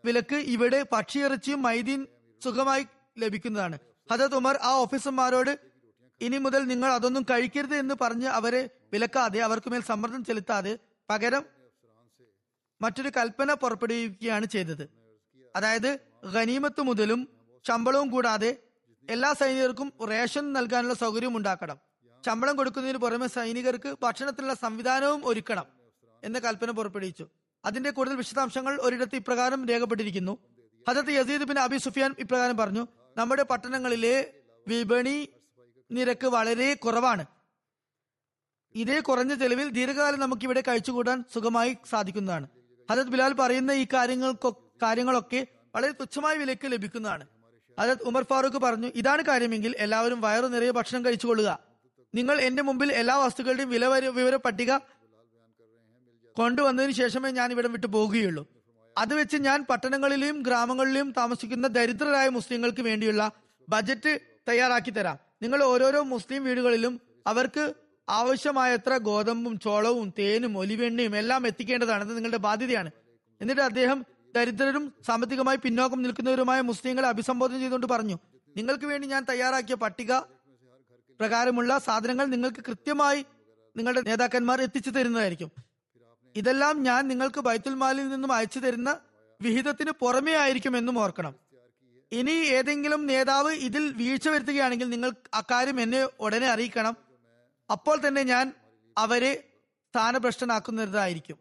വിലക്ക് ഇവിടെ പക്ഷിയിറച്ചിയും മൈദീൻ സുഖമായി ലഭിക്കുന്നതാണ്. ഹജത് ഉമർ ആ ഓഫീസർമാരോട് ഇനി മുതൽ നിങ്ങൾ അതൊന്നും കഴിക്കരുത് എന്ന് പറഞ്ഞ് അവരെ വിലക്കാതെ അവർക്ക് മേൽ സമ്മർദ്ദം ചെലുത്താതെ പകരം മറ്റൊരു കൽപ്പന പുറപ്പെടുവിക്കുകയാണ് ചെയ്തത്. അതായത് ഖനീമത്ത് മുതലും ശമ്പളവും കൂടാതെ എല്ലാ സൈനികർക്കും റേഷൻ നൽകാനുള്ള സൗകര്യം ഉണ്ടാക്കണം. ശമ്പളം കൊടുക്കുന്നതിന് പുറമെ സൈനികർക്ക് ഭക്ഷണത്തിനുള്ള സംവിധാനവും ഒരുക്കണം എന്ന കൽപ്പന പുറപ്പെടുവിച്ചു. അതിന്റെ കൂടുതൽ വിശദാംശങ്ങൾ ഒരിടത്ത് ഇപ്രകാരം രേഖപ്പെട്ടിരിക്കുന്നു. ഹജത് യസീദ് ബിൻ അബി സുഫിയാൻ ഇപ്രകാരം പറഞ്ഞു നമ്മുടെ പട്ടണങ്ങളിലെ വിപണി നിരക്ക് വളരെ കുറവാണ്. ഇതേ കുറഞ്ഞ ചെലവിൽ ദീർഘകാലം നമുക്ക് ഇവിടെ കഴിച്ചുകൂടാൻ സുഖമായി സാധിക്കുന്നതാണ്. ഹജത് ബിലാൽ പറയുന്ന ഈ കാര്യങ്ങൾക്കൊ കാര്യങ്ങളൊക്കെ വളരെ തുച്ഛമായ വിലയ്ക്ക് ലഭിക്കുന്നതാണ്. ഹജത് ഉമർ ഫാറൂഖ് പറഞ്ഞു ഇതാണ് കാര്യമെങ്കിൽ എല്ലാവരും വയറു നിറയെ ഭക്ഷണം കഴിച്ചുകൊള്ളുക. നിങ്ങൾ എന്റെ മുമ്പിൽ എല്ലാ വസ്തുക്കളുടെയും വില വര- വിവര പട്ടിക കൊണ്ടുവന്നതിന് ശേഷമേ ഞാൻ ഇവിടെ വിട്ടു പോകുകയുള്ളൂ. അത് വെച്ച് ഞാൻ പട്ടണങ്ങളിലെയും ഗ്രാമങ്ങളിലെയും താമസിക്കുന്ന ദരിദ്രരായ മുസ്ലിങ്ങൾക്ക് വേണ്ടിയുള്ള ബജറ്റ് തയ്യാറാക്കി തരാം. നിങ്ങൾ ഓരോരോ മുസ്ലിം വീടുകളിലും അവർക്ക് ആവശ്യമായത്ര ഗോതമ്പും ചോളവും തേനും ഒലിവെണ്ണയും എല്ലാം എത്തിക്കേണ്ടതാണെന്ന് നിങ്ങളുടെ ബാധ്യതയാണ്. എന്നിട്ട് അദ്ദേഹം ദരിദ്രരും സാമ്പത്തികമായി പിന്നോക്കം നിൽക്കുന്നവരുമായ മുസ്ലിങ്ങളെ അഭിസംബോധന ചെയ്തുകൊണ്ട് പറഞ്ഞു നിങ്ങൾക്ക് വേണ്ടി ഞാൻ തയ്യാറാക്കിയ പട്ടിക പ്രകാരമുള്ള സാധനങ്ങൾ നിങ്ങൾക്ക് കൃത്യമായി നിങ്ങളുടെ നേതാക്കന്മാർ എത്തിച്ചു തരുന്നതായിരിക്കും. ഇതെല്ലാം ഞാൻ നിങ്ങൾക്ക് ബൈത്തുൽ മാലിൽ നിന്നും അയച്ചു തരുന്ന വിഹിതത്തിന് പുറമേ ആയിരിക്കും എന്നും ഓർക്കണം. ഇനി ഏതെങ്കിലും നേതാവ് ഇതിൽ വീഴ്ച വരുത്തുകയാണെങ്കിൽ നിങ്ങൾ അക്കാര്യം എന്നെ ഉടനെ അറിയിക്കണം. അപ്പോൾ തന്നെ ഞാൻ അവരെ സ്ഥാനഭ്രഷ്ടനാക്കുന്നതായിരിക്കും.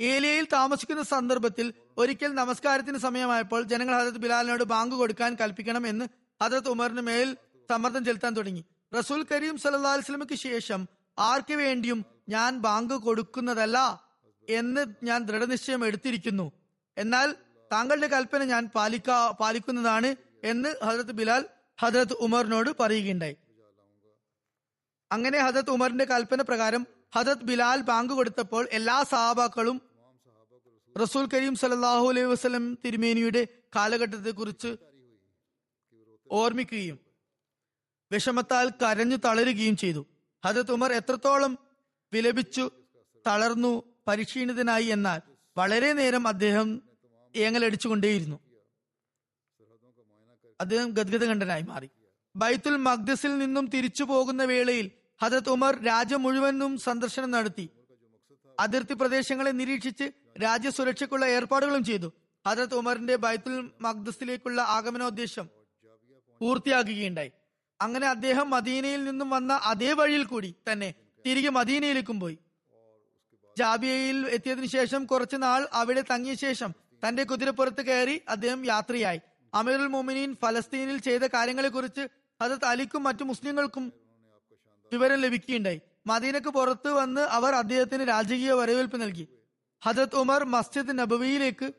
ഏലിയയിൽ താമസിക്കുന്ന സന്ദർഭത്തിൽ ഒരിക്കൽ നമസ്കാരത്തിന് സമയമായപ്പോൾ ജനങ്ങൾ ഹജരത് ബിലാലിനോട് ബാങ്ക് കൊടുക്കാൻ കൽപ്പിക്കണം എന്ന് ഹജരത് ഉമറിന് മേൽ സമ്മർദ്ദം ചെലുത്താൻ തുടങ്ങി. റസൂൽ കരീം സല്ലാ വസ്ലമയ്ക്ക് ശേഷം ആർക്ക് വേണ്ടിയും ഞാൻ ബാങ്ക് കൊടുക്കുന്നതല്ല എന്ന് ഞാൻ ദൃഢനിശ്ചയം എടുത്തിരിക്കുന്നു. എന്നാൽ താങ്കളുടെ കൽപ്പന ഞാൻ പാലിക്കാ പാലിക്കുന്നതാണ് എന്ന് ഹജരത് ബിലാൽ ഹജരത് ഉമറിനോട് പറയുകയുണ്ടായി. അങ്ങനെ ഹജരത് ഉമറിന്റെ കൽപ്പന പ്രകാരം ഹജരത് ബിലാൽ ബാങ്ക് കൊടുത്തപ്പോൾ എല്ലാ സഹാബാക്കളും റസൂൽ കരീം സലാഹു അലൈഹി വസ്ലം തിരുമേനിയുടെ കാലഘട്ടത്തെ കുറിച്ച് ഓർമ്മിക്കുകയും വിഷമത്താൽ കരഞ്ഞു തളരുകയും ചെയ്തു. ഹജരത് ഉമർ എത്രത്തോളം വിലപിച്ചു തളർന്നു പരിക്ഷീണിതനായി എന്നാൽ വളരെ നേരം അദ്ദേഹം ഏങ്ങലടിച്ചുകൊണ്ടേയിരുന്നു അദ്ദേഹം ഗദ്ഗതകണ്ഠനായി മാറി. ബൈത്തുൽ മഖ്ദസിൽ നിന്നും തിരിച്ചു പോകുന്ന വേളയിൽ ഹജത് ഉമർ രാജ്യം മുഴുവനും സന്ദർശനം നടത്തി. അതിർത്തി പ്രദേശങ്ങളെ നിരീക്ഷിച്ച് രാജ്യസുരക്ഷയ്ക്കുള്ള ഏർപ്പാടുകളും ചെയ്തു. ഹജത് ഉമറിന്റെ ബൈത്തുൽ മഖ്ദസിലേക്കുള്ള ആഗമനോദ്ദേശം പൂർത്തിയാക്കുകയുണ്ടായി അങ്ങനെ അദ്ദേഹം മദീനയിൽ നിന്നും വന്ന അതേ വഴിയിൽ കൂടി തന്നെ തിരികെ മദീനയിലേക്കും പോയി. ജാബിയയിൽ എത്തിയതിനു ശേഷം കുറച്ചു നാൾ അവിടെ തങ്ങിയ ശേഷം തന്റെ കുതിരപ്പുറത്ത് കയറി അദ്ദേഹം യാത്രയായി. അമീറുൽ മോമിനീൻ ഫലസ്തീനിൽ ചെയ്ത കാര്യങ്ങളെക്കുറിച്ച് ഹജത് അലിക്കും മറ്റു മുസ്ലിങ്ങൾക്കും വിവരം ലഭിക്കുകയുണ്ടായി. മദീനക്ക് പുറത്ത് വന്ന് അവർ അദ്ദേഹത്തിന് രാജകീയ വരവേൽപ്പ് നൽകി. ഹജത് ഉമർ മസ്ജിദ് നബവിയിലേക്ക്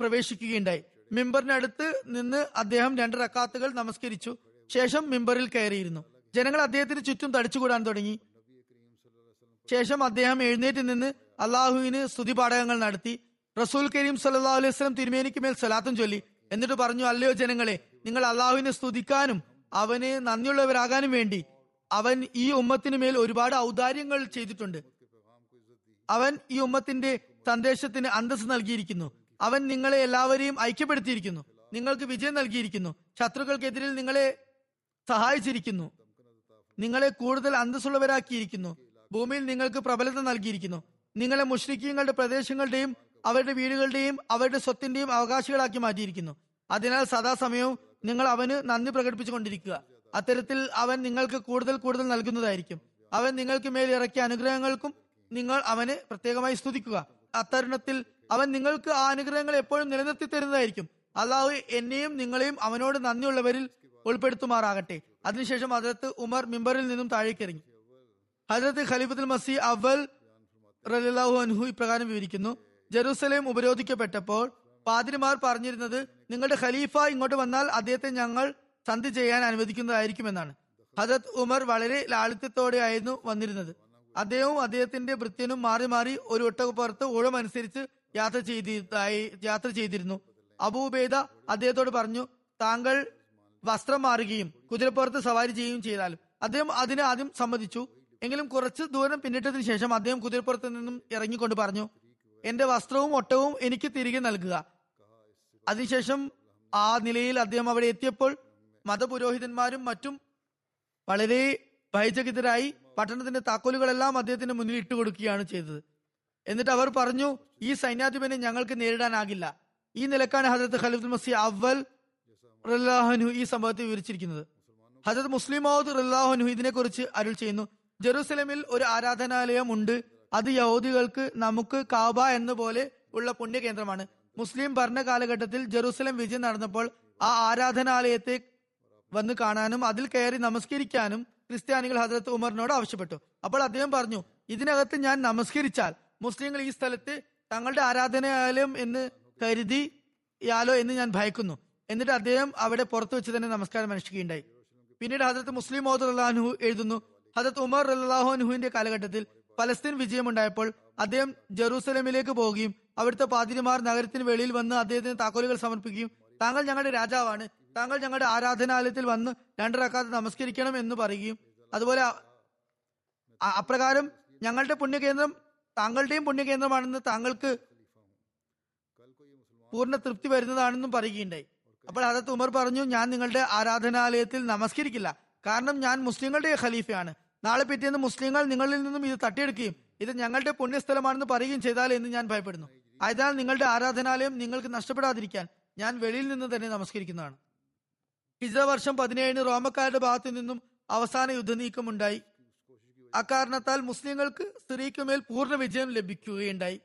പ്രവേശിക്കുകയുണ്ടായി. മിമ്പറിനടുത്ത് നിന്ന് അദ്ദേഹം രണ്ട് റക്കാത്തുകൾ നമസ്കരിച്ചു. ശേഷം മിമ്പറിൽ കയറിയിരുന്നു. ജനങ്ങൾ അദ്ദേഹത്തിന് ചുറ്റും തടിച്ചുകൂടാൻ തുടങ്ങി. ശേഷം അദ്ദേഹം എഴുന്നേറ്റ് നിന്ന് അള്ളാഹുവിന് സ്തുതിപാഠകങ്ങൾ നടത്തി. റസൂൽ കരീം സല്ലാ അലൈഹി വസ്ലം തിരുമേനിക്ക് മേൽ സലാത്തും ചൊല്ലി. എന്നിട്ട് പറഞ്ഞു അല്ലയോ ജനങ്ങളെ നിങ്ങൾ അള്ളാഹുവിനെ സ്തുതിക്കാനും അവന് നന്ദിയുള്ളവരാകാനും വേണ്ടി അവൻ ഈ ഉമ്മത്തിന് മേൽ ഒരുപാട് ഔദാര്യങ്ങൾ ചെയ്തിട്ടുണ്ട്. അവൻ ഈ ഉമ്മത്തിന്റെ സന്ദേശത്തിന് അന്തസ് നൽകിയിരിക്കുന്നു. അവൻ നിങ്ങളെ എല്ലാവരെയും ഐക്യപ്പെടുത്തിയിരിക്കുന്നു. നിങ്ങൾക്ക് വിജയം നൽകിയിരിക്കുന്നു. ശത്രുക്കൾക്കെതിരിൽ നിങ്ങളെ സഹായിച്ചിരിക്കുന്നു. നിങ്ങളെ കൂടുതൽ അന്തസ്സുള്ളവരാക്കിയിരിക്കുന്നു. ഭൂമിയിൽ നിങ്ങൾക്ക് പ്രബലത നൽകിയിരിക്കുന്നു. നിങ്ങളെ മുഷ്രിഖീങ്ങളുടെ പ്രദേശങ്ങളുടെയും അവരുടെ വീടുകളുടെയും അവരുടെ സ്വത്തിന്റെയും അവകാശികളാക്കി മാറ്റിയിരിക്കുന്നു. അതിനാൽ സദാസമയവും നിങ്ങൾ അവന് നന്ദി പ്രകടിപ്പിച്ചുകൊണ്ടിരിക്കുക. അത്തരത്തിൽ അവൻ നിങ്ങൾക്ക് കൂടുതൽ കൂടുതൽ നൽകുന്നതായിരിക്കും. അവൻ നിങ്ങൾക്ക് മേൽ ഇറക്കിയ അനുഗ്രഹങ്ങൾക്കും നിങ്ങൾ അവനെ പ്രത്യേകമായി സ്തുതിക്കുക. അത്തരുണത്തിൽ അവൻ നിങ്ങൾക്ക് ആ അനുഗ്രഹങ്ങൾ എപ്പോഴും നിലനിർത്തി തരുന്നതായിരിക്കും. അള്ളാഹു എന്നെയും നിങ്ങളെയും അവനോട് നന്ദിയുള്ളവരിൽ ഉൾപ്പെടുത്തുമാറാകട്ടെ അതിനുശേഷം ഹജരത്ത് ഉമർ മിമ്പറിൽ നിന്നും താഴേക്കിറങ്ങി. ഹജരത്ത് ഖലീഫത്തുൽ മസി അവൽ റലിലാഹു അൻഹു ഇപ്രകാരം വിവരിക്കുന്നു ജെറൂസലേം ഉപരോധിക്കപ്പെട്ടപ്പോൾ പാതിരിമാർ പറഞ്ഞിരുന്നത് നിങ്ങളുടെ ഖലീഫ ഇങ്ങോട്ട് വന്നാൽ അദ്ദേഹത്തെ ഞങ്ങൾ സന്ധി ചെയ്യാൻ അനുവദിക്കുന്നതായിരിക്കുമെന്നാണ്. ഹജത് ഉമർ വളരെ ലാളിത്യത്തോടെയായിരുന്നു വന്നിരുന്നത്. അദ്ദേഹവും അദ്ദേഹത്തിന്റെ വൃത്തിയനും മാറി മാറി ഒരു ഒട്ടകപ്പുറത്ത് ഊഴമനുസരിച്ച് യാത്ര ചെയ്തതായി യാത്ര ചെയ്തിരുന്നു. അബൂബേദ അദ്ദേഹത്തോട് പറഞ്ഞു താങ്കൾ വസ്ത്രം മാറുകയും കുതിരപ്പുറത്ത് സവാരി ചെയ്യുകയും ചെയ്താലും അദ്ദേഹം അതിന് ആദ്യം സമ്മതിച്ചു. എങ്കിലും കുറച്ച് ദൂരം പിന്നിട്ടതിന് ശേഷം അദ്ദേഹം കുതിരപ്പുറത്ത് നിന്നും ഇറങ്ങിക്കൊണ്ട് പറഞ്ഞു എന്റെ വസ്ത്രവും ഒട്ടവും എനിക്ക് തിരികെ നൽകുക. അതിനുശേഷം ആ നിലയിൽ അദ്ദേഹം അവിടെ എത്തിയപ്പോൾ മതപുരോഹിതന്മാരും മറ്റും വളരെ ഭയചകിതരായി പട്ടണത്തിന്റെ താക്കോലുകളെല്ലാം അദ്ദേഹത്തിന്റെ മുന്നിൽ ഇട്ടുകൊടുക്കുകയാണ് ചെയ്തത്. എന്നിട്ട് അവർ പറഞ്ഞു ഈ സൈന്യാധിപനെ ഞങ്ങൾക്ക് നേരിടാനാകില്ല. ഈ നിലക്കാണ് ഹജരത്ത് ഖലീഫുൽ മസി അവൽ റല്ലാഹുനു ഈ സംഭവത്തെ വിവരിച്ചിരിക്കുന്നത്. ഹജത് മുസ്ലിം മൗദ് ഇതിനെ ഇതിനെക്കുറിച്ച് അരുൾ ചെയ്യുന്നു. ജെറൂസലമിൽ ഒരു ആരാധനാലയം ഉണ്ട്. അത് യഹൂദികൾക്ക് നമുക്ക് കാബ എന്ന പോലെ ഉള്ള പുണ്യകേന്ദ്രമാണ്. മുസ്ലിം ഭരണ കാലഘട്ടത്തിൽ ജെറൂസലം വിജയം നടന്നപ്പോൾ ആ ആരാധനാലയത്തെ വന്ന് കാണാനും അതിൽ കയറി നമസ്കരിക്കാനും ക്രിസ്ത്യാനികൾ ഹജരത്ത് ഉമറിനോട് ആവശ്യപ്പെട്ടു. അപ്പോൾ അദ്ദേഹം പറഞ്ഞു ഇതിനകത്ത് ഞാൻ നമസ്കരിച്ചാൽ മുസ്ലിങ്ങൾ ഈ സ്ഥലത്ത് തങ്ങളുടെ ആരാധനാലയം എന്ന് കരുതി യാലോ എന്ന് ഞാൻ ഭയക്കുന്നു. എന്നിട്ട് അദ്ദേഹം അവിടെ പുറത്തു വെച്ച് തന്നെ നമസ്കാരം അനുഷ്ഠിക്കുകയുണ്ടായി. പിന്നീട് ഹജരത്ത് മുസ്ലിം മോദ് അള്ളാഹു എഴുതുന്നു ഹജരത്ത് ഉമർ അള്ളാഹുനുഹുവിന്റെ കാലഘട്ടത്തിൽ പലസ്തീൻ വിജയമുണ്ടായപ്പോൾ അദ്ദേഹം ജെറൂസലമിലേക്ക് പോവുകയും അവിടുത്തെ പാതിരിമാർ നഗരത്തിന് വെളിയിൽ വന്ന് അദ്ദേഹത്തിന് താക്കോലുകൾ സമർപ്പിക്കുകയും താങ്കൾ ഞങ്ങളുടെ രാജാവാണ് താങ്കൾ ഞങ്ങളുടെ ആരാധനാലയത്തിൽ വന്ന് രണ്ട് നമസ്കരിക്കണം എന്ന് പറയുകയും അതുപോലെ അപ്രകാരം ഞങ്ങളുടെ പുണ്യകേന്ദ്രം താങ്കളുടെയും പുണ്യകേന്ദ്രമാണെന്ന് താങ്കൾക്ക് പൂർണ തൃപ്തി വരുന്നതാണെന്നും പറയുകയുണ്ടായി. അപ്പോൾ അതത് ഉമർ പറഞ്ഞു ഞാൻ നിങ്ങളുടെ ആരാധനാലയത്തിൽ നമസ്കരിക്കില്ല. കാരണം ഞാൻ മുസ്ലിങ്ങളുടെ ഖലീഫയാണ്. നാളെ പിറ്റേന്ന് മുസ്ലിങ്ങൾ നിങ്ങളിൽ നിന്നും ഇത് തട്ടിയെടുക്കുകയും ഇത് ഞങ്ങളുടെ പുണ്യസ്ഥലമാണെന്ന് പറയുകയും ചെയ്താൽ എന്ന് ഞാൻ ഭയപ്പെടുന്നു. അതിനാൽ നിങ്ങളുടെ ആരാധനാലയം നിങ്ങൾക്ക് നഷ്ടപ്പെടാതിരിക്കാൻ ഞാൻ വെളിയിൽ നിന്ന് തന്നെ നമസ്കരിക്കുന്നതാണ്. ഹിജ വർഷം പതിനേഴിന് റോമക്കാരുടെ ഭാഗത്തു നിന്നും അവസാന യുദ്ധനീക്കമുണ്ടായി. അക്കാരണത്താൽ മുസ്ലിങ്ങൾക്ക് സ്ത്രീക്കുമേൽ പൂർണ വിജയം ലഭിക്കുകയുണ്ടായി.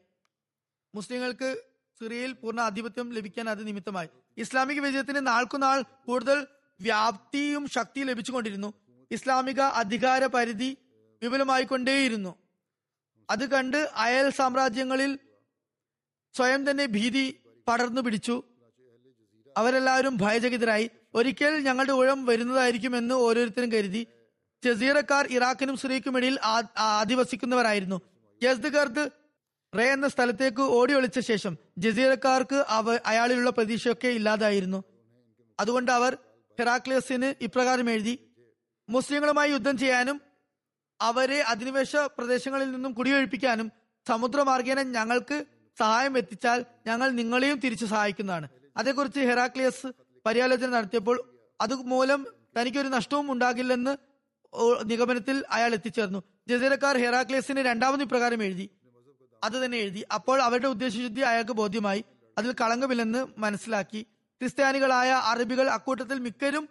മുസ്ലിങ്ങൾക്ക് സിറിയയിൽ പൂർണ ആധിപത്യം ലഭിക്കാൻ അത് നിമിത്തമായി. ഇസ്ലാമിക വിജയത്തിന് നാൾക്കുനാൾ കൂടുതൽ വ്യാപ്തിയും ശക്തിയും ലഭിച്ചുകൊണ്ടിരുന്നു. ഇസ്ലാമിക അധികാര പരിധി വിപുലമായിക്കൊണ്ടേയിരുന്നു. അത് കണ്ട് അയൽ സാമ്രാജ്യങ്ങളിൽ സ്വയം തന്നെ ഭീതി പടർന്നു പിടിച്ചു. അവരെല്ലാവരും ഭയചകിതരായി. ഒരിക്കൽ ഞങ്ങളുടെ ഊഴം വരുന്നതായിരിക്കുമെന്ന് ഓരോരുത്തരും കരുതി. ജസീറക്കാർ ഇറാഖിനും സിറിയക്കും ഇടയിൽ ആധിവസിക്കുന്നവരായിരുന്നു. യസ്ദഗർദ് റേ എന്ന സ്ഥലത്തേക്ക് ഓടി ഒളിച്ച ശേഷം ജസീറക്കാർക്ക് അവ അയാളിലുള്ള പ്രതീക്ഷയൊക്കെ ഇല്ലാതായിരുന്നു. അതുകൊണ്ട് അവർ ഹെറാക്ലിയസിന് ഇപ്രകാരം എഴുതി മുസ്ലിങ്ങളുമായി യുദ്ധം ചെയ്യാനും അവരെ അധിനിവേശ പ്രദേശങ്ങളിൽ നിന്നും കുടിയൊഴിപ്പിക്കാനും സമുദ്രമാർഗേന ഞങ്ങൾക്ക് സഹായം എത്തിച്ചാൽ ഞങ്ങൾ നിങ്ങളെയും തിരിച്ചു സഹായിക്കുന്നതാണ്. അതേക്കുറിച്ച് ഹെറാക്ലിയസ് പര്യാലോചന നടത്തിയപ്പോൾ അതുമൂലം തനിക്കൊരു നഷ്ടവും ഉണ്ടാകില്ലെന്ന് നിഗമനത്തിൽ അയാൾ എത്തിച്ചേർന്നു. ജസീരക്കാർ ഹെറാക്ലിയസിന് രണ്ടാമത് ഇപ്രകാരം എഴുതി അത് തന്നെ എഴുതി. അപ്പോൾ അവരുടെ ഉദ്ദേശശുദ്ധി അയാൾക്ക് ബോധ്യമായി. അതിൽ കളങ്കമില്ലെന്ന് മനസ്സിലാക്കി. ക്രിസ്ത്യാനികളായ അറബികൾ അക്കൂട്ടത്തിൽ മിക്കരും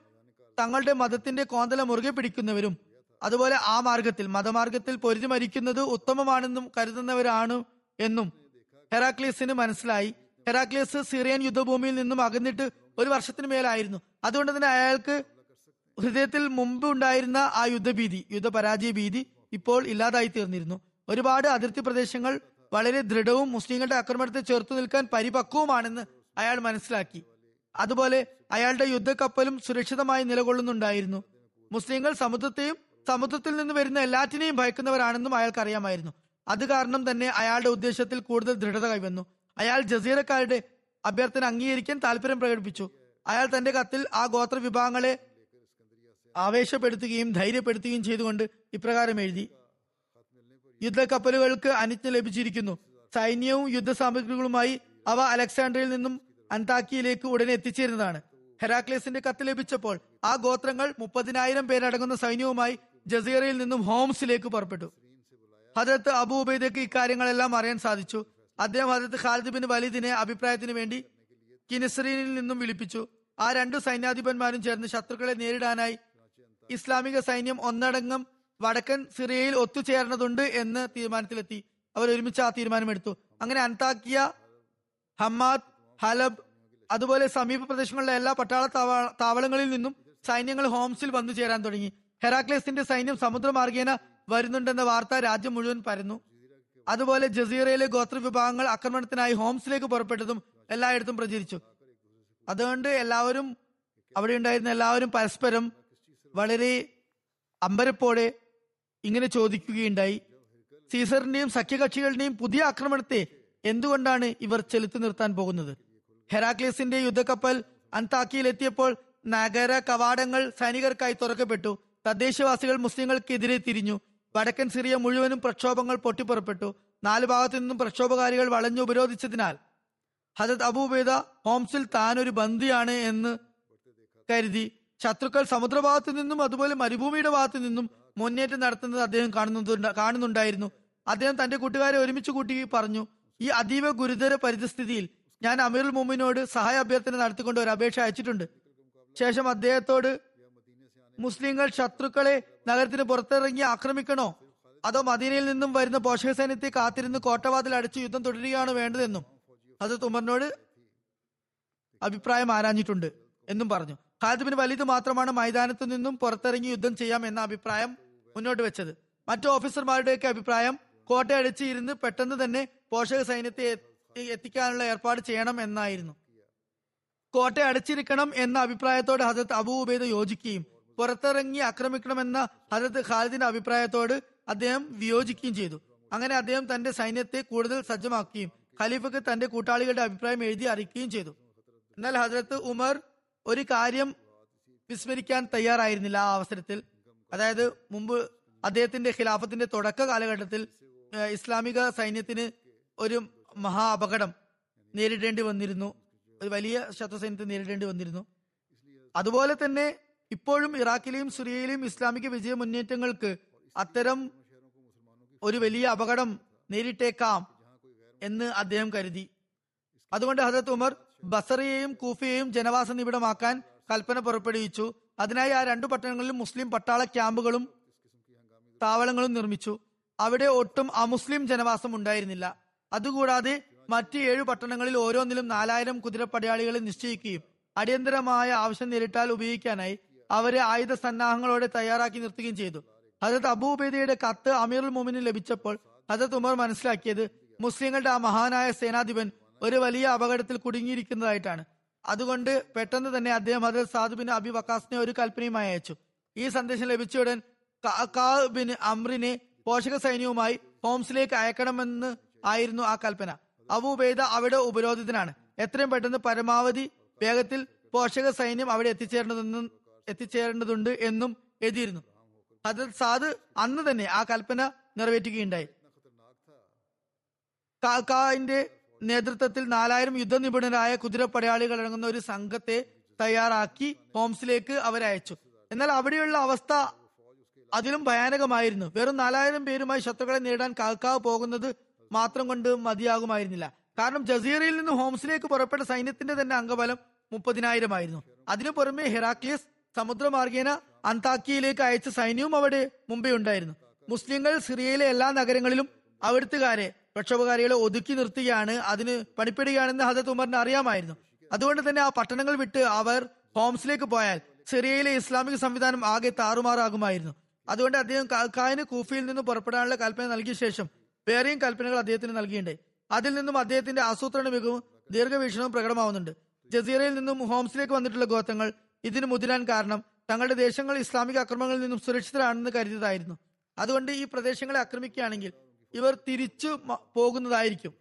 തങ്ങളുടെ മതത്തിന്റെ കോന്തല മുറുകെ പിടിക്കുന്നവരും. അതുപോലെ ആ മാർഗത്തിൽ മതമാർഗത്തിൽ പൊരുതി മരിക്കുന്നത് ഉത്തമമാണെന്നും കരുതുന്നവരാണ് എന്നും ഹെറാക്ലിയസിന് മനസ്സിലായി. ഹെറാക്ലിയസ് സിറിയൻ യുദ്ധഭൂമിയിൽ നിന്നും അകന്നിട്ട് ഒരു വർഷത്തിന് മേലായിരുന്നു. അതുകൊണ്ട് തന്നെ അയാൾക്ക് ഹൃദയത്തിൽ മുമ്പ് ഉണ്ടായിരുന്ന ആ യുദ്ധഭീതി യുദ്ധപരാജയ ഭീതി ഇപ്പോൾ ഇല്ലാതായി തീർന്നിരുന്നു. ഒരുപാട് അതിർത്തി പ്രദേശങ്ങൾ വളരെ ദൃഢവും മുസ്ലിങ്ങളുടെ ആക്രമണത്തെ ചെറുത്തു നിൽക്കാൻ പരിപക്വവുമാണെന്ന് അയാൾ മനസ്സിലാക്കി. അതുപോലെ അയാളുടെ യുദ്ധക്കപ്പലും സുരക്ഷിതമായി നിലകൊള്ളുന്നുണ്ടായിരുന്നു. മുസ്ലിങ്ങൾ സമുദ്രത്തെയും സമുദ്രത്തിൽ നിന്ന് വരുന്ന എല്ലാറ്റിനെയും ഭയക്കുന്നവരാണെന്നും അയാൾക്കറിയാമായിരുന്നു. അത് കാരണം തന്നെ അയാളുടെ ഉദ്ദേശത്തിൽ കൂടുതൽ ദൃഢത കൈവന്നു. അയാൾ ജസീറക്കാരുടെ അഭ്യർത്ഥന അംഗീകരിക്കാൻ താല്പര്യം പ്രകടിപ്പിച്ചു. അയാൾ തന്റെ കത്തിൽ ആ ഗോത്ര വിഭാഗങ്ങളെ ആവേശപ്പെടുത്തുകയും ധൈര്യപ്പെടുത്തുകയും ചെയ്തുകൊണ്ട് ഇപ്രകാരം എഴുതി. യുദ്ധക്കപ്പലുകൾക്ക് അനുജ്ഞ ലഭിച്ചിരിക്കുന്നു. സൈന്യവും യുദ്ധസാമഗ്രികളുമായി അവ അലക്സാണ്ടറിൽ നിന്നും അന്താക്കിയയിലേക്ക് ഉടനെ എത്തിച്ചേരുന്നതാണ്. ഹെറാക്ലേസിന്റെ കത്ത് ലഭിച്ചപ്പോൾ ആ ഗോത്രങ്ങൾ മുപ്പതിനായിരം പേരടങ്ങുന്ന സൈന്യവുമായി ജസീറയിൽ നിന്നും ഹോംസിലേക്ക് പുറപ്പെട്ടു. ഹജരത്ത് അബൂ ഉബൈദക്ക് ഇക്കാര്യങ്ങളെല്ലാം അറിയാൻ സാധിച്ചു. അദ്ദേഹം ഹജരത്ത് ഖാലിദ് ബിൻ വലീദിനെ അഭിപ്രായത്തിന് വേണ്ടി കിനിസ്രീനിൽ നിന്നും വിളിപ്പിച്ചു. ആ രണ്ടു സൈന്യാധിപന്മാരും ചേർന്ന് ശത്രുക്കളെ നേരിടാനായി ഇസ്ലാമിക സൈന്യം ഒന്നടങ്കം വടക്കൻ സിറിയയിൽ ഒത്തുചേർന്നതുണ്ട് എന്ന് തീരുമാനത്തിലെത്തി. അവർ ഒരുമിച്ച് ആ തീരുമാനമെടുത്തു. അങ്ങനെ അന്താക്കിയ ഹമ്മാദ് ഹലബ് അതുപോലെ സമീപ പ്രദേശങ്ങളിലെ എല്ലാ പട്ടാള താവളങ്ങളിൽ നിന്നും സൈന്യങ്ങൾ ഹോംസിൽ വന്നു ചേരാൻ തുടങ്ങി. ഹെറാക്ലേസിന്റെ സൈന്യം സമുദ്രമാർഗേന വരുന്നുണ്ടെന്ന വാർത്ത രാജ്യം മുഴുവൻ പരന്നു. അതുപോലെ ജസീറയിലെ ഗോത്ര വിഭാഗങ്ങൾ ആക്രമണത്തിനായി ഹോംസിലേക്ക് പുറപ്പെട്ടതും എല്ലായിടത്തും പ്രചരിച്ചു. അതുകൊണ്ട് എല്ലാവരും അവിടെ ഉണ്ടായിരുന്ന എല്ലാവരും പരസ്പരം വളരെ അമ്പരപ്പോടെ ഇങ്ങനെ ചോദിക്കുകയുണ്ടായി. സീസറിന്റെയും സഖ്യകക്ഷികളുടെയും പുതിയ ആക്രമണത്തെ എന്തുകൊണ്ടാണ് ഇവർ ചെലുത്തു നിർത്താൻ പോകുന്നത്? ഹെറാക്ലിയസിന്റെ യുദ്ധക്കപ്പൽ അന്താക്കിയിലെത്തിയപ്പോൾ നഗര കവാടങ്ങൾ സൈനികർക്കായി തുറക്കപ്പെട്ടു. തദ്ദേശവാസികൾ മുസ്ലിങ്ങൾക്കെതിരെ തിരിഞ്ഞു. വടക്കൻ സിറിയ മുഴുവനും പ്രക്ഷോഭങ്ങൾ പൊട്ടിപ്പുറപ്പെട്ടു. നാല് ഭാഗത്തു നിന്നും പ്രക്ഷോഭകാരികൾ വളഞ്ഞു ഉപരോധിച്ചതിനാൽ ഹജത് അബൂബേദ ഹോംസിൽ താനൊരു ബന്ദിയാണ് എന്ന് കരുതി. ശത്രുക്കൾ സമുദ്രഭാഗത്തു നിന്നും അതുപോലെ മരുഭൂമിയുടെ ഭാഗത്തു നിന്നും മുന്നേറ്റം നടത്തുന്നത് അദ്ദേഹം കാണുന്നുണ്ട് കാണുന്നുണ്ടായിരുന്നു. അദ്ദേഹം തന്റെ കൂട്ടുകാരെ ഒരുമിച്ച് കൂട്ടി പറഞ്ഞു ഈ അതീവ ഗുരുതര പരിതസ്ഥിതിയിൽ ഞാൻ അമീറുൽ മുമിനോട് സഹായ അഭ്യർത്ഥന നടത്തിക്കൊണ്ട് ഒരു അപേക്ഷ അയച്ചിട്ടുണ്ട്. ശേഷം അദ്ദേഹത്തോട് മുസ്ലിങ്ങൾ ശത്രുക്കളെ നഗരത്തിന് പുറത്തിറങ്ങി ആക്രമിക്കണോ? അതോ മദീനയിൽ നിന്നും വരുന്ന പോഷക സൈന്യത്തെ കാത്തിരുന്ന് കോട്ടവാതിൽ അടിച്ച് യുദ്ധം തുടരുകയാണ് വേണ്ടതെന്നും? അത് തുമറിനോട് അഭിപ്രായം ആരാഞ്ഞിട്ടുണ്ട് എന്നും പറഞ്ഞു. ഖാലിദ് ബിൻ മാത്രമാണ് മൈതാനത്തു നിന്നും പുറത്തിറങ്ങി യുദ്ധം ചെയ്യാം എന്ന അഭിപ്രായം മുന്നോട്ട് വെച്ചത്. മറ്റു ഓഫീസർമാരുടെയൊക്കെ അഭിപ്രായം കോട്ടയടിച്ച് ഇരുന്ന് പെട്ടെന്ന് തന്നെ പോഷക സൈന്യത്തെ എത്തിക്കാനുള്ള ഏർപ്പാട് ചെയ്യണം എന്നായിരുന്നു. കോട്ട അടച്ചിരിക്കണം എന്ന അഭിപ്രായത്തോട് ഹജത് അബൂ ഉബൈദ് യോജിക്കുകയും പുറത്തിറങ്ങി ആക്രമിക്കണമെന്ന ഹജത് ഖാലിദിന്റെ അഭിപ്രായത്തോട് അദ്ദേഹം വിയോജിക്കുകയും ചെയ്തു. അങ്ങനെ അദ്ദേഹം തന്റെ സൈന്യത്തെ കൂടുതൽ സജ്ജമാക്കുകയും ഖലീഫക്ക് തന്റെ കൂട്ടാളികളുടെ അഭിപ്രായം എഴുതി അറിയിക്കുകയും ചെയ്തു. എന്നാൽ ഹജരത്ത് ഉമർ ഒരു കാര്യം വിസ്മരിക്കാൻ തയ്യാറായിരുന്നില്ല ആ അവസരത്തിൽ. അതായത് മുമ്പ് അദ്ദേഹത്തിന്റെ ഖിലാഫത്തിന്റെ തുടക്ക കാലഘട്ടത്തിൽ ഇസ്ലാമിക സൈന്യത്തിന് ഒരു മഹാ അപകടം നേരിടേണ്ടി വന്നിരുന്നു. ഒരു വലിയ ശത്രു സൈന്യത്തെ നേരിടേണ്ടി വന്നിരുന്നു. അതുപോലെ തന്നെ ഇപ്പോഴും ഇറാഖിലെയും സിറിയയിലെയും ഇസ്ലാമിക വിജയ മുന്നേറ്റങ്ങൾക്ക് അത്തരം ഒരു വലിയ അപകടം നേരിട്ടേക്കാം എന്ന് അദ്ദേഹം കരുതി. അതുകൊണ്ട് ഹജരത് ഉമർ ബസറിയെയും കൂഫിയെയും ജനവാസ നിബിഡമാക്കാൻ കൽപ്പന പുറപ്പെടുവിച്ചു. അതിനായി ആ രണ്ടു പട്ടണങ്ങളിലും മുസ്ലിം പട്ടാള ക്യാമ്പുകളും താവളങ്ങളും നിർമ്മിച്ചു. അവിടെ ഒട്ടും അമുസ്ലിം ജനവാസം ഉണ്ടായിരുന്നില്ല. അതുകൂടാതെ മറ്റ് ഏഴു പട്ടണങ്ങളിൽ ഓരോന്നിലും നാലായിരം കുതിരപ്പടയാളികളെ നിശ്ചയിക്കുകയും അടിയന്തരമായ ആവശ്യം നേരിട്ടാൽ ഉപയോഗിക്കാനായി അവരെ ആയുധ സന്നാഹങ്ങളോടെ തയ്യാറാക്കി നിർത്തുകയും ചെയ്തു. ഹജത് അബൂബേദയുടെ കത്ത് അമീറുൽ മോമിന് ലഭിച്ചപ്പോൾ ഹജത് ഉമർ മനസ്സിലാക്കിയത് മുസ്ലിങ്ങളുടെ ആ മഹാനായ സേനാധിപൻ ഒരു വലിയ അപകടത്തിൽ കുടുങ്ങിയിരിക്കുന്നതായിട്ടാണ്. അതുകൊണ്ട് പെട്ടെന്ന് തന്നെ അദ്ദേഹം അതിൽ സാദ് ബിൻ അബി വക്കാസിനെ ഒരു കൽപ്പനയുമായി അയച്ചു. ഈ സന്ദേശം ലഭിച്ചയുടൻ ഉടൻ ബിൻ അമ്രിനെ പോഷക സൈന്യവുമായി ഹോംസിലേക്ക് അയക്കണമെന്ന് ആയിരുന്നു ആ കൽപ്പന. അബൂബൈദ അവിടെ ഉപരോധത്തിനാണ് എത്രയും പെട്ടെന്ന് പരമാവധി വേഗത്തിൽ പോഷക സൈന്യം അവിടെ എത്തിച്ചേരേണ്ടതെന്നും എത്തിച്ചേരേണ്ടതുണ്ട് എന്നും എഴുതിയിരുന്നു. ഹജരത് സാദ് അന്ന് തന്നെ ആ കൽപ്പന നിറവേറ്റുകയുണ്ടായി. കാക്കാന്റെ നേതൃത്വത്തിൽ നാലായിരം യുദ്ധനിപുണരായ കുതിരപ്പടയാളികൾ അടങ്ങുന്ന ഒരു സംഘത്തെ തയ്യാറാക്കി ഹോംസിലേക്ക് അവരയച്ചു. എന്നാൽ അവിടെയുള്ള അവസ്ഥ അതിലും ഭയാനകമായിരുന്നു. വെറും നാലായിരം പേരുമായി ശത്രുക്കളെ നേടാൻ കാക്കാവ് പോകുന്നത് മാത്രം കൊണ്ട് മതിയാകുമായിരുന്നില്ല. കാരണം ജസീറയിൽ നിന്ന് ഹോംസിലേക്ക് പുറപ്പെട്ട സൈന്യത്തിന്റെ തന്നെ അംഗബലം മുപ്പതിനായിരമായിരുന്നു. അതിനു പുറമെ ഹെറാക്ലിയസ് സമുദ്രമാർഗേന അന്താക്കിയയിലേക്ക് അയച്ച സൈന്യവും അവിടെ മുമ്പേ ഉണ്ടായിരുന്നു. മുസ്ലിങ്ങൾ സിറിയയിലെ എല്ലാ നഗരങ്ങളിലും അവിടുത്തുകാരെ പ്രക്ഷോഭകാരികളെ ഒതുക്കി നിർത്തുകയാണ് അതിന് പണിപ്പെടുകയാണെന്ന് ഹജത് ഉമറിന് അറിയാമായിരുന്നു. അതുകൊണ്ട് തന്നെ ആ പട്ടണങ്ങൾ വിട്ട് അവർ ഹോംസിലേക്ക് പോയാൽ സിറിയയിലെ ഇസ്ലാമിക സംവിധാനം ആകെ താറുമാറാകുമായിരുന്നു. അതുകൊണ്ട് അദ്ദേഹം കായന് കൂഫിയിൽ നിന്ന് പുറപ്പെടാനുള്ള കൽപ്പന നൽകിയ ശേഷം വേറെയും കൽപ്പനകൾ അദ്ദേഹത്തിന് നൽകിയിട്ടുണ്ട്. അതിൽ നിന്നും അദ്ദേഹത്തിന്റെ ആസൂത്രണ മികവും ദീർഘവീക്ഷണവും പ്രകടമാവുന്നുണ്ട്. ജസീറയിൽ നിന്നും ഹോംസിലേക്ക് വന്നിട്ടുള്ള ഗോത്രങ്ങൾ ഇതിന് മുതിരാൻ കാരണം തങ്ങളുടെ ദേശങ്ങൾ ഇസ്ലാമിക ആക്രമണങ്ങളിൽ നിന്നും സുരക്ഷിതരാണെന്ന് കരുതിയതായിരുന്നു. അതുകൊണ്ട് ഈ പ്രദേശങ്ങളെ ആക്രമിക്കുകയാണെങ്കിൽ ഇവർ തിരിച്ചു പോകുന്നതായിരിക്കും.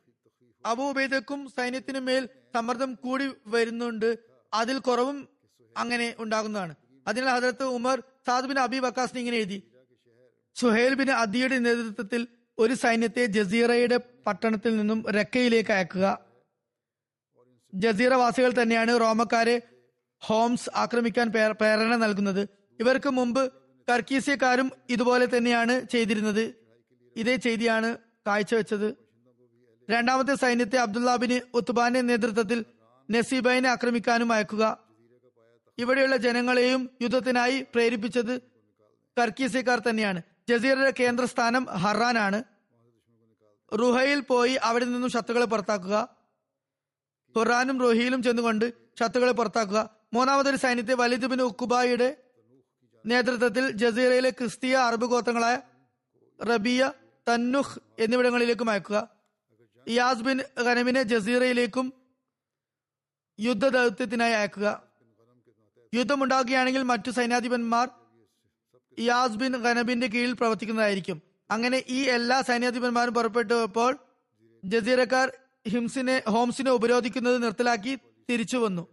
അബൂബൈദക്കും സൈന്യത്തിനു മേൽ സമ്മർദ്ദം കൂടി വരുന്നുണ്ട്. അതിൽ കുറവും അങ്ങനെ ഉണ്ടാകുന്നതാണ്. അതിനാൽ Hazrat Umar Saad bin Abi വക്കാസിന് ഇങ്ങനെ എഴുതി. സുഹേൽ ബിൻ അദിയുടെ നേതൃത്വത്തിൽ ഒരു സൈന്യത്തെ ജസീറയുടെ പട്ടണത്തിൽ നിന്നും റക്കയിലേക്ക് അയക്കുക. ജസീറവാസികൾ തന്നെയാണ് റോമക്കാരെ ഹോംസ് ആക്രമിക്കാൻ പ്രേരണ നൽകുന്നത്. ഇവർക്ക് മുമ്പ് കർക്കീസ്യക്കാരും ഇതുപോലെ തന്നെയാണ് ചെയ്തിരുന്നത്. ഇതേ ചെയ്തിയാണ് കാഴ്ചവെച്ചത് രണ്ടാമത്തെ സൈന്യത്തെ അബ്ദുല്ലാബിന് ഉത്തുബാന്റെ നേതൃത്വത്തിൽ നസീബൈനെ ആക്രമിക്കാനും അയക്കുക. ഇവിടെയുള്ള ജനങ്ങളെയും യുദ്ധത്തിനായി പ്രേരിപ്പിച്ചത് കർക്കീസിക്കാർ തന്നെയാണ്. ജസീറയുടെ കേന്ദ്രസ്ഥാനം ഹറാനാണ്. റുഹയിൽ പോയി അവിടെ നിന്നും ശത്രുക്കളെ പുറത്താക്കുക. ഖുറാനും റുഹയിലും ചെന്നുകൊണ്ട് ശത്രുക്കളെ പുറത്താക്കുക. മൂന്നാമതൊരു സൈന്യത്തെ വലിദ് ബിൻ ഉക്കുബായുടെ നേതൃത്വത്തിൽ ജസീറയിലെ ക്രിസ്തീയ അറബ് ഗോത്രങ്ങളായ റബിയ തന്നുഹ് എന്നിവിടങ്ങളിലേക്കും അയക്കുക. ഇയാസ് ബിൻ ഖനമിനെ ജസീറയിലേക്കും യുദ്ധ ദൗത്യത്തിനായി അയക്കുക. യുദ്ധമുണ്ടാകുകയാണെങ്കിൽ മറ്റു സൈന്യാധിപന്മാർ ഇയാസ് ബിൻ ഖനബിന്റെ കീഴിൽ പ്രവർത്തിക്കുന്നതായിരിക്കും. അങ്ങനെ ഈ എല്ലാ സൈന്യാധിപന്മാരും പുറപ്പെട്ടപ്പോൾ ജസീറക്കാർ ഹിംസിനെ ഹോംസിനെ ഉപരോധിക്കുന്നത് നിർത്തലാക്കി തിരിച്ചു വന്നു.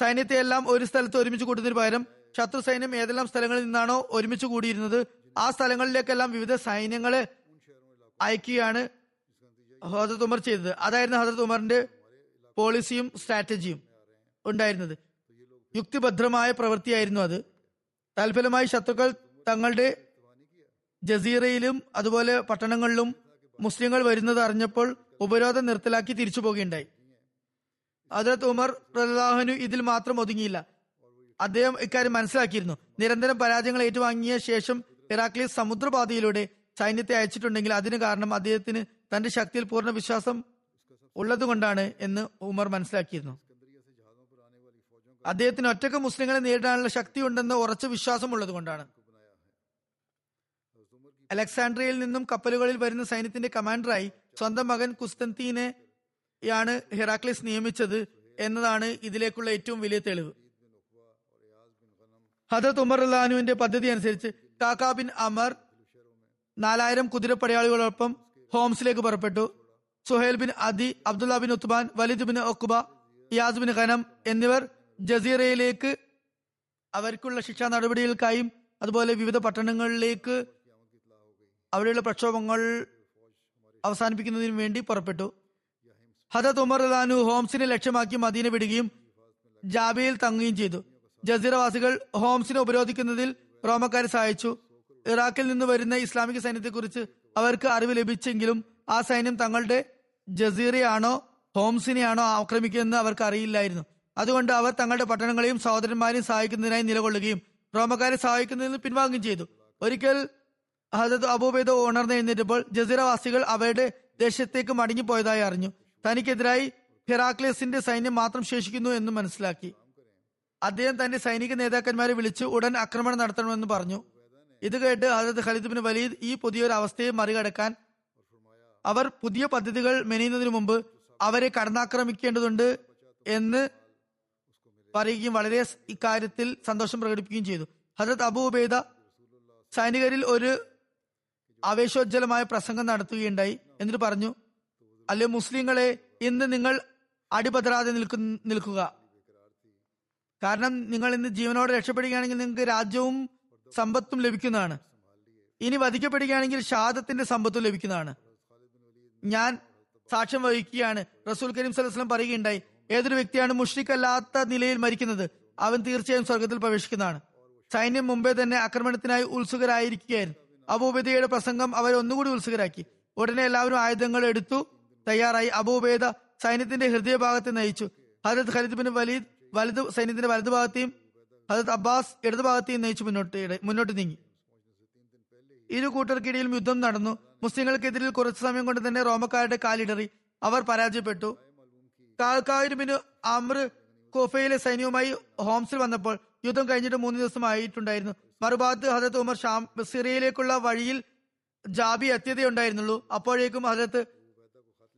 സൈന്യത്തെ എല്ലാം ഒരു സ്ഥലത്ത് ഒരുമിച്ച് കൂട്ടുന്നതിന് പകരം ശത്രു സൈന്യം ഏതെല്ലാം സ്ഥലങ്ങളിൽ നിന്നാണോ ഒരുമിച്ച് കൂടിയിരുന്നത് ആ സ്ഥലങ്ങളിലേക്കെല്ലാം വിവിധ സൈന്യങ്ങളെ അയക്കുകയാണ് ഹജറത് ഉമർ ചെയ്തത്. അതായിരുന്നു ഹജറത് ഉമറിന്റെ പോളിസിയും സ്ട്രാറ്റജിയും ഉണ്ടായിരുന്നത്. യുക്തിഭദ്രമായ പ്രവൃത്തിയായിരുന്നു അത്. തൽഫലമായി ശത്രുക്കൾ തങ്ങളുടെ ജസീറയിലും അതുപോലെ പട്ടണങ്ങളിലും മുസ്ലിങ്ങൾ വരുന്നത് അറിഞ്ഞപ്പോൾ ഉപരോധം നിർത്തലാക്കി തിരിച്ചു പോകുകയുണ്ടായി അതിലത്ത് ഉമർ പ്രലാഹനു ഇതിൽ മാത്രം ഒതുങ്ങിയില്ല. അദ്ദേഹം ഇക്കാര്യം മനസ്സിലാക്കിയിരുന്നു. നിരന്തരം പരാജയങ്ങൾ ഏറ്റുവാങ്ങിയ ശേഷം ഇറാഖ്ലീസ് സമുദ്രപാതയിലൂടെ സൈന്യത്തെ അയച്ചിട്ടുണ്ടെങ്കിൽ അതിന് കാരണം അദ്ദേഹത്തിന് തന്റെ ശക്തിയിൽ പൂർണ വിശ്വാസം ഉള്ളതുകൊണ്ടാണ് എന്ന് ഉമർ മനസ്സിലാക്കിയിരുന്നു. അദ്ദേഹത്തിന് ഒറ്റയ്ക്ക് മുസ്ലിങ്ങളെ നേരിടാനുള്ള ശക്തി ഉണ്ടെന്ന് ഉറച്ച വിശ്വാസം ഉള്ളതുകൊണ്ടാണ്. അലക്സാണ്ട്രിയയിൽ നിന്നും കപ്പലുകളിൽ വരുന്ന സൈന്യത്തിന്റെ കമാൻഡറായി സ്വന്തം മകൻ കുസ്തന്തീനെയാണ് ഹെറാക്ലിസ് നിയമിച്ചത് എന്നതാണ് ഇതിലേക്കുള്ള ഏറ്റവും വലിയ തെളിവ്. ഹദത് ഉമർ അള്ളഹാനുവിന്റെ പദ്ധതി അനുസരിച്ച് കാക്കാ ബിൻ അമർ നാലായിരം കുതിരപ്പടയാളികളോടൊപ്പം ഹോംസിലേക്ക് പുറപ്പെട്ടു. Suhail bin Adi Abdullah bin Utban Walid bin Uqba Iyaz bin Ghanam എന്നിവർ ജസീറയിലേക്ക് അവർക്കുള്ള ശിക്ഷാ നടപടികൾക്കായും അതുപോലെ വിവിധ പട്ടണങ്ങളിലേക്ക് അവിടെയുള്ള പ്രക്ഷോഭങ്ങൾ അവസാനിപ്പിക്കുന്നതിനു വേണ്ടി പുറപ്പെട്ടു. ഹദത് ഉമർ റാനു ഹോംസിനെ ലക്ഷ്യമാക്കി മദീന വിടുകയും ജാബിയിൽ തങ്ങുകയും ചെയ്തു. ജസീറവാസികൾ ഹോംസിനെ ഉപരോധിക്കുന്നതിൽ റോമക്കാരെ സഹായിച്ചു. ഇറാഖിൽ നിന്ന് വരുന്ന ഇസ്ലാമിക സൈന്യത്തെക്കുറിച്ച് അവർക്ക് അറിവ് ലഭിച്ചെങ്കിലും ആ സൈന്യം തങ്ങളുടെ ജസീറയാണോ ഹോംസിനെയാണോ ആക്രമിക്കുന്നതെന്ന് അവർക്ക് അറിയില്ലായിരുന്നു. അതുകൊണ്ട് അവർ തങ്ങളുടെ പട്ടണങ്ങളെയും സഹോദരന്മാരെയും സഹായിക്കുന്നതിനായി നിലകൊള്ളുകയും റോമക്കാരെ സഹായിക്കുന്നതിൽ പിൻവാങ്ങുകയും ചെയ്തു. ഒരിക്കൽ ഹജത് അബൂബൈദ ഉണർന്നെഴുന്നേറ്റപ്പോൾ ജസീറവാസികൾ അവരുടെ ദേശത്തേക്ക് മടങ്ങിപ്പോയതായി അറിഞ്ഞു. തനിക്കെതിരായി ഹെറാക്ലേസിന്റെ സൈന്യം മാത്രം ശേഷിക്കുന്നു എന്ന് മനസ്സിലാക്കി. അദ്ദേഹം തന്റെ സൈനിക നേതാക്കന്മാരെ വിളിച്ച് ഉടൻ ആക്രമണം നടത്തണമെന്ന് പറഞ്ഞു. ഇത് കേട്ട് ഹജരത് ഖലിദ് ബിൻ വലീദ് ഈ പുതിയൊരു അവസ്ഥയെ മറികടക്കാൻ അവർ പുതിയ പദ്ധതികൾ മെനയുന്നതിന് മുമ്പ് അവരെ കടന്നാക്രമിക്കേണ്ടതുണ്ട് എന്ന് പറയുകയും വളരെ ഇക്കാര്യത്തിൽ സന്തോഷം പ്രകടിപ്പിക്കുകയും ചെയ്തു. ഹജരത് അബു ഉബൈദ സൈനികരിൽ ഒരു ആവേശോജ്ജലമായ പ്രസംഗം നടത്തുകയുണ്ടായി എന്നിട്ട് പറഞ്ഞു അല്ലെ മുസ്ലിങ്ങളെ ഇന്ന് നിങ്ങൾ അടിപതരാതെ നിൽക്കു നിൽക്കുക. കാരണം നിങ്ങൾ ഇന്ന് ജീവനോടെ രക്ഷപ്പെടുകയാണെങ്കിൽ നിങ്ങൾക്ക് രാജ്യവും സമ്പത്തും ലഭിക്കുന്നതാണ്. ഇനി വധിക്കപ്പെടുകയാണെങ്കിൽ ഷാദത്തിന്റെ സമ്പത്തും ലഭിക്കുന്നതാണ്. ഞാൻ സാക്ഷ്യം വഹിക്കുകയാണ്. റസൂൽ കരീം സലഹ്സ്ലം പറയുകയുണ്ടായി ഏതൊരു വ്യക്തിയാണ് മുഷ്രിക്കല്ലാത്ത നിലയിൽ മരിക്കുന്നത് അവൻ തീർച്ചയായും സ്വർഗത്തിൽ പ്രവേശിക്കുന്നതാണ്. സൈന്യം മുമ്പേ തന്നെ ആക്രമണത്തിനായി ഉത്സുകരായിരിക്കുകയായിരുന്നു. അബൂബേദയുടെ പ്രസംഗം അവരെ ഒന്നുകൂടി ഉത്സുകരാക്കി. ഉടനെ എല്ലാവരും ആയുധങ്ങൾ എടുത്തു തയ്യാറായി. അബൂബേദ സൈന്യത്തിന്റെ ഹൃദയഭാഗത്തെ നയിച്ചു. ഹജരത് ഖലിദ് ബിൻ വലീദ് വലത് സൈന്യത്തിന്റെ വലതുഭാഗത്തെയും ഹജരത് അബ്ബാസ് ഇടതുഭാഗത്ത് നയിച്ചു മുന്നോട്ട് മുന്നോട്ട് നീങ്ങി. ഇരു കൂട്ടർക്കിടയിലും യുദ്ധം നടന്നു. മുസ്ലിങ്ങൾക്കെതിരിൽ കുറച്ചു സമയം കൊണ്ട് തന്നെ റോമക്കാരുടെ കാലിടറി അവർ പരാജയപ്പെട്ടു. കാൽക്കായിരുമിന് അമ്ര കോഫയിലെ സൈന്യവുമായി ഹോംസിൽ വന്നപ്പോൾ യുദ്ധം കഴിഞ്ഞിട്ട് മൂന്ന് ദിവസം ആയിട്ടുണ്ടായിരുന്നു മറുഭാഗത്ത് ഹജരത്ത് ഉമർ ഷാം സിറിയയിലേക്കുള്ള വഴിയിൽ ജാബി എത്തിയതേ അപ്പോഴേക്കും ഹജരത്ത്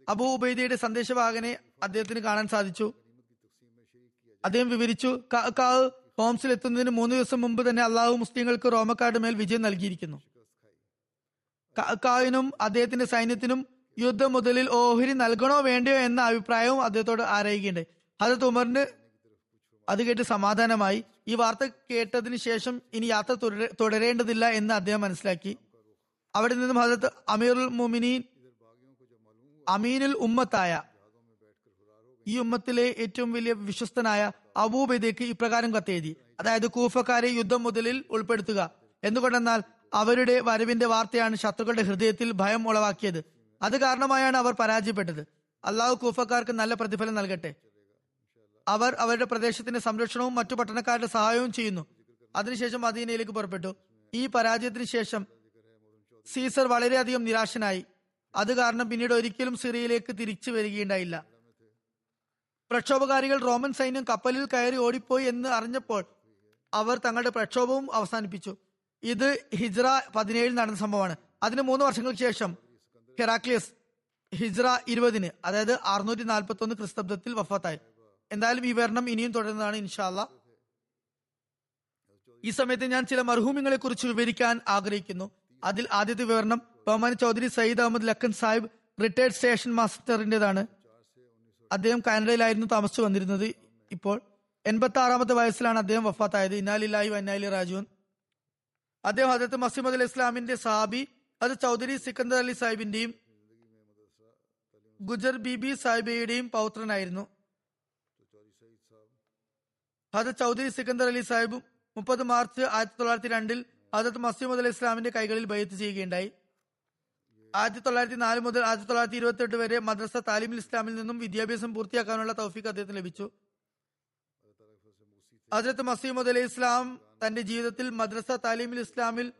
അബൂ ഉബൈദയുടെ സന്ദേശവാഹനെ അദ്ദേഹത്തിന് കാണാൻ സാധിച്ചു. അദ്ദേഹം വിവരിച്ചു ഹോംസിൽ എത്തുന്നതിന് മൂന്ന് ദിവസം മുമ്പ് തന്നെ അള്ളാഹു മുസ്ലിങ്ങൾക്ക് റോമക്കാരുടെ മേൽ വിജയം നൽകിയിരിക്കുന്നു. കായിനും അദ്ദേഹത്തിന്റെ സൈന്യത്തിനും യുദ്ധം മുതലിൽ ഓഹരി നൽകണോ വേണ്ടയോ എന്ന അഭിപ്രായവും അദ്ദേഹത്തോട് ആരായുകയുണ്ട് ഹജത് ഉമറിന് അത് കേട്ട് സമാധാനമായി. ഈ വാർത്ത കേട്ടതിന് ശേഷം ഇനി യാത്ര തുടരേണ്ടതില്ല എന്ന് അദ്ദേഹം മനസ്സിലാക്കി. അവിടെ നിന്നും ഹജരത്ത് അമീറുൽ മുമിനീൻ അമീനുൽ ഉമ്മത്തായ ഈ ഉമ്മത്തിലെ ഏറ്റവും വലിയ വിശ്വസ്തനായ അബൂബൈദയ്ക്ക് ഇപ്രകാരം കത്തെഴുതി. അതായത് കൂഫക്കാരെ യുദ്ധം മുതലിൽ ഉൾപ്പെടുത്തുക. എന്തുകൊണ്ടെന്നാൽ അവരുടെ വരവിന്റെ വാർത്തയാണ് ശത്രുക്കളുടെ ഹൃദയത്തിൽ ഭയം ഉളവാക്കിയത്. അത് കാരണമായാണ് അവർ പരാജയപ്പെട്ടത്. അള്ളാഹു കൂഫക്കാർക്ക് നല്ല പ്രതിഫലം നൽകട്ടെ. അവർ അവരുടെ പ്രദേശത്തിന്റെ സംരക്ഷണവും മറ്റു പട്ടണക്കാരുടെ സഹായവും ചെയ്യുന്നു. അതിനുശേഷം മദീനയിലേക്ക് പുറപ്പെട്ടു. ഈ പരാജയത്തിന് ശേഷം സീസർ വളരെയധികം നിരാശനായി. അത് കാരണം പിന്നീട് ഒരിക്കലും സിറിയയിലേക്ക് തിരിച്ചു വരികയുണ്ടായില്ല. പ്രക്ഷോഭകാരികൾ റോമൻ സൈന്യം കപ്പലിൽ കയറി ഓടിപ്പോയി എന്ന് അറിഞ്ഞപ്പോൾ അവർ തങ്ങളുടെ പ്രക്ഷോഭവും അവസാനിപ്പിച്ചു. ഇത് ഹിജ്ര പതിനേഴിൽ നടന്ന സംഭവമാണ്. അതിന് മൂന്ന് വർഷങ്ങൾക്ക് ശേഷം ഹെറാക്ലിയസ് ഹിജ്ര ഇരുപതിന് അതായത് അറുന്നൂറ്റി നാൽപ്പത്തി ഒന്ന് ക്രിസ്തബ്ദത്തിൽ വഫാത്തായി. എന്തായാലും ഈ വിവരണം ഇനിയും തുടരുന്നതാണ് ഇൻഷാല്ല ഈ സമയത്ത് ഞാൻ ചില മർഹൂമിങ്ങളെ കുറിച്ച് വിവരിക്കാൻ ആഗ്രഹിക്കുന്നു. അതിൽ ആദ്യത്തെ വിവരണം ബഹുമാൻ ചൗധരി സയ്യിദ് അഹമ്മദ് ലക്കൻ സാഹിബ് റിട്ടയർഡ് സ്റ്റേഷൻ മാസ്റ്ററിന്റേതാണ്. അദ്ദേഹം കാനഡയിലായിരുന്നു താമസിച്ചു വന്നിരുന്നത്. ഇപ്പോൾ എൺപത്തി ആറാമത്തെ വയസ്സിലാണ് അദ്ദേഹം വഫാത്തായത്. ഇന്നാലില്ലായി വന്നാലി രാജുവൻ അദ്ദേഹം ഹജരത്ത് മസീമദ് അലി ഇസ്ലാമിന്റെ സാബി അത് ചൗധരി സിക്കന്ദർ അലി സാഹിബിന്റെയും ഗുജർ ബിബി സാഹിബയുടെയും പൗത്രനായിരുന്നു. ഹജത് ചൗധരി സിക്കന്ദർ അലി സാഹിബും മുപ്പത് മാർച്ച് ആയിരത്തി തൊള്ളായിരത്തി രണ്ടിൽ ഹജത് മസീമദ് അലി ഇസ്ലാമിന്റെ കൈകളിൽ ബയത്ത് ചെയ്യുകയുണ്ടായി. ആയിരത്തി തൊള്ളായിരത്തി നാല് മുതൽ ആയിരത്തി തൊള്ളായിരത്തി ഇരുപത്തി എട്ട് വരെ മദ്രസ താലിമുൽ ഇസ്ലാമിൽ നിന്നും വിദ്യാഭ്യാസം പൂർത്തിയാക്കാനുള്ള തൗഫീഖ് അദ്ദേഹത്തിന് ലഭിച്ചു. ഹജരത്ത് മസീമുദ് അലി ഇസ്ലാം തന്റെ ജീവിതത്തിൽ മദ്രസ താലിമുൽ ഇസ്ലാമിൽ